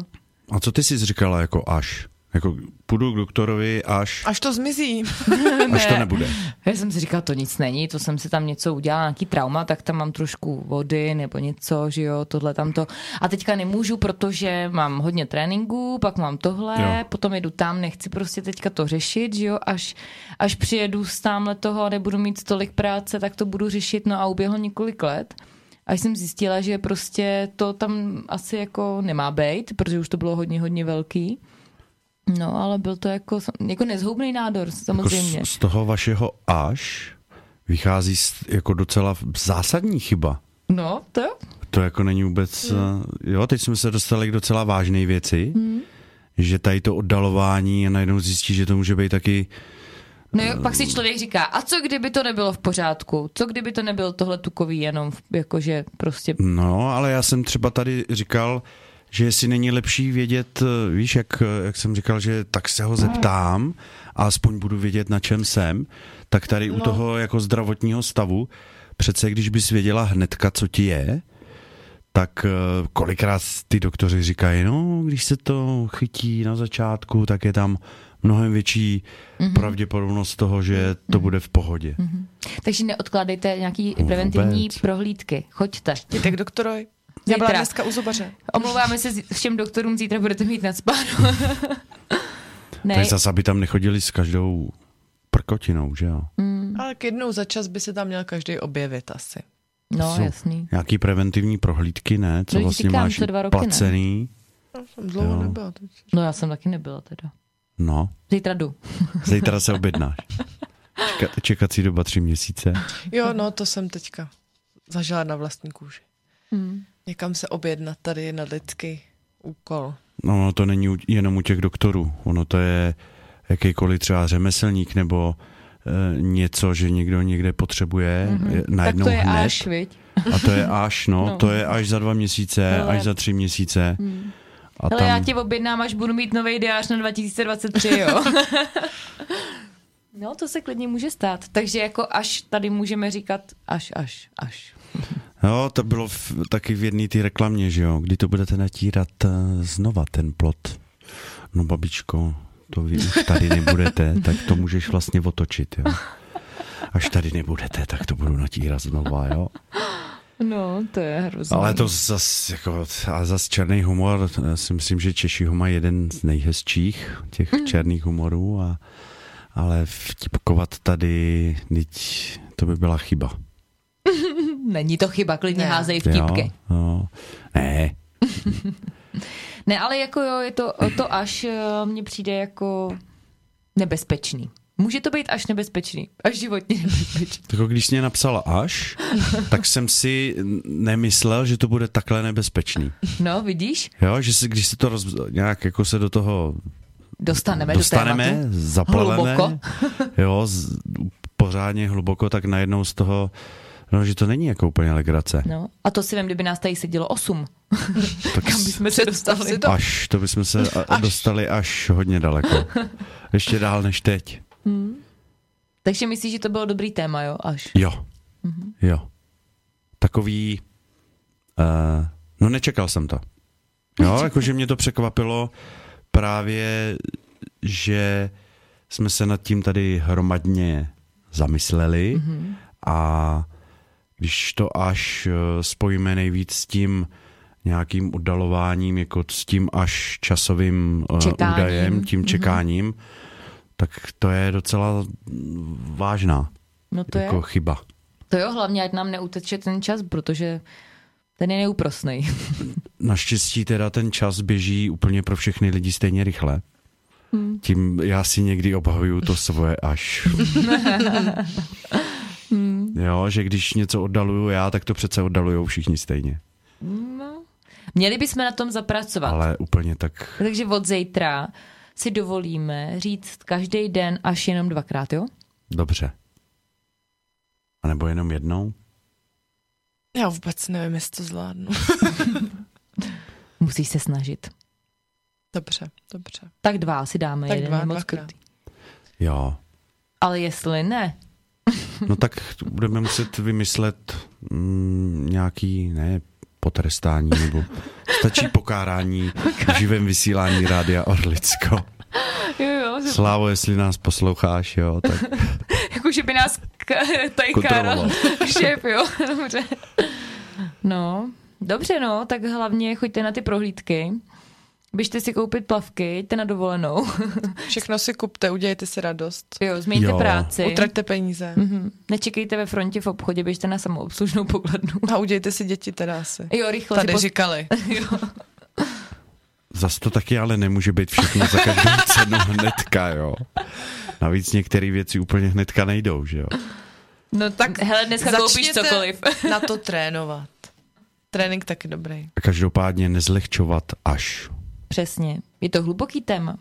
Speaker 4: a co ty jsi říkala jako až? Jako půjdu k doktorovi až,
Speaker 2: Až to zmizí. <laughs>
Speaker 4: až to nebude.
Speaker 3: Já jsem si říkala, to nic není, to jsem si tam něco udělala, nějaký trauma, tak tam mám trošku vody nebo něco, že jo, tohle tamto. A teďka nemůžu, protože mám hodně tréninku, pak mám tohle,
Speaker 4: Jo.
Speaker 3: jo. potom jedu tam, nechci prostě teďka to řešit, že jo, až, až přijedu z tamhle toho a nebudu mít tolik práce, tak to budu řešit, no a uběhlo několik let. Až jsem zjistila, že prostě to tam asi jako nemá být, protože už to bylo hodně, hodně velký. No, ale byl to jako, jako nezhoubný nádor, samozřejmě.
Speaker 4: Jako z, z toho vašeho až vychází jako docela zásadní chyba.
Speaker 3: No, to jo.
Speaker 4: To jako není vůbec, hmm. jo, teď jsme se dostali k docela vážné věci, hmm. že tady to oddalování a najednou zjistí, že to může být taky,
Speaker 3: No jo, pak si člověk říká, a co kdyby to nebylo v pořádku? Co kdyby to nebyl tohle tukový jenom, jakože prostě...
Speaker 4: no, ale já jsem třeba tady říkal, že jestli není lepší vědět, eh, víš, jak, jak jsem říkal, že tak se ho zeptám a aspoň budu vědět, na čem jsem, tak tady no. u toho jako zdravotního stavu, přece když bys věděla hnedka, co ti je, tak eh, kolikrát ty doktoři říkají, no, když se to chytí na začátku, tak je tam mnohem větší mm-hmm. pravděpodobnost toho, že to bude v pohodě. Mm-hmm.
Speaker 3: Takže neodkládejte nějaký
Speaker 4: Vůbec.
Speaker 3: preventivní prohlídky. Choďte.
Speaker 2: Jděte k doktorovi. Já byla
Speaker 3: Zítra.
Speaker 2: dneska u zubaře.
Speaker 3: Omlouváme se všem doktorům, zítra budete mít nadspáno. <laughs> ne,
Speaker 4: Tak zase, aby tam nechodili s každou prkotinou, že jo?
Speaker 2: Ale k jednou za čas by se tam měl každý objevit asi.
Speaker 3: no
Speaker 4: Jsou
Speaker 3: jasný.
Speaker 4: Nějaký preventivní prohlídky, ne? Co
Speaker 3: No,
Speaker 4: vlastně
Speaker 3: říkám,
Speaker 4: máš
Speaker 3: dva roky, ne?
Speaker 4: placený?
Speaker 2: No, jsem dlouho
Speaker 4: Jo.
Speaker 2: nebyla. Teď.
Speaker 3: No já jsem taky nebyla teda.
Speaker 4: No,
Speaker 3: Zítra jdu. <laughs>
Speaker 4: zítra se objednáš. Čekat, čekací doba tři měsíce.
Speaker 2: Jo, no to jsem teďka zažila na vlastní kůži.
Speaker 3: Hmm.
Speaker 2: Někam se objednat, tady je nadlidský úkol.
Speaker 4: No, no to není jenom u těch doktorů. Ono to je jakýkoliv třeba řemeslník nebo e, něco, že někdo někde potřebuje mm-hmm.
Speaker 3: Tak
Speaker 4: najednou
Speaker 3: to je
Speaker 4: hned.
Speaker 3: až, viď?
Speaker 4: A to je až, no,
Speaker 3: No.
Speaker 4: to je až za dva měsíce,
Speaker 3: Hele.
Speaker 4: až za tři měsíce.
Speaker 3: Hmm.
Speaker 4: A
Speaker 3: Ale
Speaker 4: tam,
Speaker 3: já tě objednám, až budu mít nový diář na 2023, jo. <laughs> no, to se klidně může stát. Takže jako až tady můžeme říkat až, až, až.
Speaker 4: Jo, to bylo v, taky v jedné té reklamě, že jo, kdy to budete natírat eh, znova ten plot. No babičko, to vy už tady nebudete, <laughs> tak to můžeš vlastně otočit, jo. až tady nebudete, tak to budu natírat znova, jo.
Speaker 3: No, to je hrozné.
Speaker 4: Ale to zas, jako, a zas černý humor, já si myslím, že Češi ho mají jeden z nejhezčích těch
Speaker 3: Mhm.
Speaker 4: černých humorů, a, ale vtipkovat tady, teď to by byla chyba. <laughs>
Speaker 3: Není to chyba, klidně
Speaker 2: Ne.
Speaker 3: házej vtipky.
Speaker 4: Jo, no. Ne, <laughs>
Speaker 3: Ne, ale jako jo, je to, to až eh, mně přijde jako nebezpečný. Může to být až nebezpečný. Až životně nebezpečný. <laughs>
Speaker 4: Jako když jsi mě napsala až, tak jsem si nemyslel, že to bude takhle nebezpečný.
Speaker 3: No, vidíš?
Speaker 4: Jo, že si, když se to roz, nějak jako se do toho
Speaker 3: Dostaneme, do
Speaker 4: dostaneme,
Speaker 3: tématu.
Speaker 4: zaplaveme,
Speaker 3: Hluboko.
Speaker 4: jo, z, pořádně hluboko, tak najednou z toho, no, že to není jako úplně legrace.
Speaker 3: No, a to si vím, kdyby nás tady sedělo osm. <laughs>
Speaker 4: Tak
Speaker 3: Kam bychom se dostali?
Speaker 2: si to.
Speaker 4: až, to bychom se a, dostali až hodně daleko. <laughs> Ještě dál než teď.
Speaker 3: Takže myslíš, že to bylo dobrý téma, jo? Až.
Speaker 4: Jo, jo. Takový, uh, no nečekal jsem to. Jo, jakože mě to překvapilo právě, že jsme se nad tím tady hromadně zamysleli mm-hmm. a když to až eh, spojíme nejvíc s tím nějakým oddalováním, jako s tím až časovým eh,
Speaker 3: Čekáním.
Speaker 4: údajem, tím čekáním, mm-hmm. tak to je docela vážná
Speaker 3: No to
Speaker 4: jako
Speaker 3: je.
Speaker 4: chyba.
Speaker 3: To jo, hlavně, ať nám neuteče ten čas, protože ten je neúprosný. <laughs>
Speaker 4: Naštěstí teda ten čas běží úplně pro všechny lidi stejně rychle.
Speaker 3: Hmm.
Speaker 4: Tím já si někdy obavuju to svoje až. <laughs>
Speaker 3: Hmm.
Speaker 4: jo, že když něco oddaluju já, tak to přece oddalujou všichni stejně.
Speaker 3: No. Měli bychom na tom zapracovat.
Speaker 4: Ale úplně tak,
Speaker 3: Takže od zítra si dovolíme říct každý den až jenom dvakrát, jo?
Speaker 4: dobře. A nebo jenom jednou?
Speaker 2: Já vůbec nevím, jestli to zvládnu. <laughs>
Speaker 3: Musíš se snažit.
Speaker 2: Dobře, dobře.
Speaker 3: Tak dva si dáme,
Speaker 2: Tak
Speaker 3: jeden
Speaker 2: dva,
Speaker 3: moc.
Speaker 4: Jo.
Speaker 3: Ale jestli ne,
Speaker 4: No tak budeme muset vymyslet mm, nějaký, ne, potrestání, nebo stačí pokárání v živém vysílání Rádia Orlicko.
Speaker 3: jo, jo, že,
Speaker 4: Slávo, jestli nás posloucháš, jo, tak <laughs>
Speaker 3: jako že by nás k- tady káral <laughs> šéf, jo, dobře. No, dobře no, tak hlavně choďte na ty prohlídky, běžte si koupit plavky, jděte na dovolenou, <laughs>
Speaker 2: Všechno si kupte, udělejte si radost.
Speaker 3: jo, změňte
Speaker 4: Jo.
Speaker 3: práci,
Speaker 2: Utraťte peníze.
Speaker 3: Mhm. nečekejte ve frontě v obchodě, běžte na samoobslužnou pokladnu.
Speaker 2: A udějte si děti teda asi.
Speaker 3: Jo, rychle
Speaker 2: Tady
Speaker 3: si post...
Speaker 2: říkali. <laughs>
Speaker 3: jo.
Speaker 4: zas to taky ale nemůže být všechno za každou <laughs> cenu hnedka, jo. Navíc některé věci úplně hnedka nejdou, že jo.
Speaker 3: No tak, hele, dneska koupíš cokoliv.
Speaker 2: na to trénovat. Trénink taky dobrý.
Speaker 4: A každopádně nezlehčovat až.
Speaker 3: Přesně, je to hluboký téma.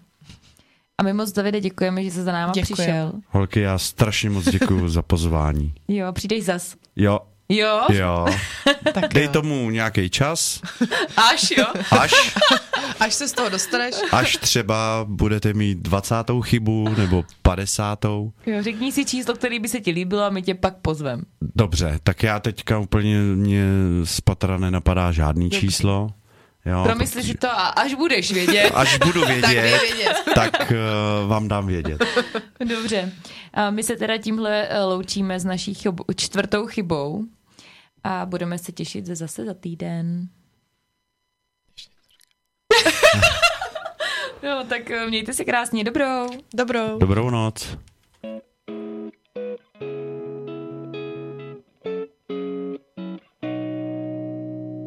Speaker 3: A my moc, Davide, děkujeme, že jsi za náma
Speaker 2: Děkujeme.
Speaker 3: přišel.
Speaker 4: Holky, já strašně moc děkuju za pozvání.
Speaker 3: Jo, přijdeš zas.
Speaker 4: Jo,
Speaker 3: Jo?
Speaker 4: jo. <laughs>
Speaker 2: Tak
Speaker 4: Dej
Speaker 2: jo.
Speaker 4: tomu nějaký čas,
Speaker 3: Až jo?
Speaker 4: až, <laughs>
Speaker 2: Až se z toho dostaneš,
Speaker 4: až třeba budete mít 20. chybu nebo 50.
Speaker 3: jo? Řekni si číslo, který by se ti líbilo a my tě pak pozvem.
Speaker 4: Dobře, tak já teďka úplně mě z patra nenapadá žádný
Speaker 2: Dobře.
Speaker 4: číslo. Jo,
Speaker 3: Promysli si to a až budeš vědět. <laughs>
Speaker 4: Až budu <laughs>
Speaker 2: tak
Speaker 4: vědět,
Speaker 2: dej vědět. <laughs>
Speaker 4: tak uh, vám dám vědět.
Speaker 3: Dobře. A my se teda tímhle eh, loučíme s naší chybu, čtvrtou chybou a budeme se těšit zase za týden. No, tak eh, mějte se krásně, dobrou.
Speaker 2: Dobrou.
Speaker 4: Dobrou noc.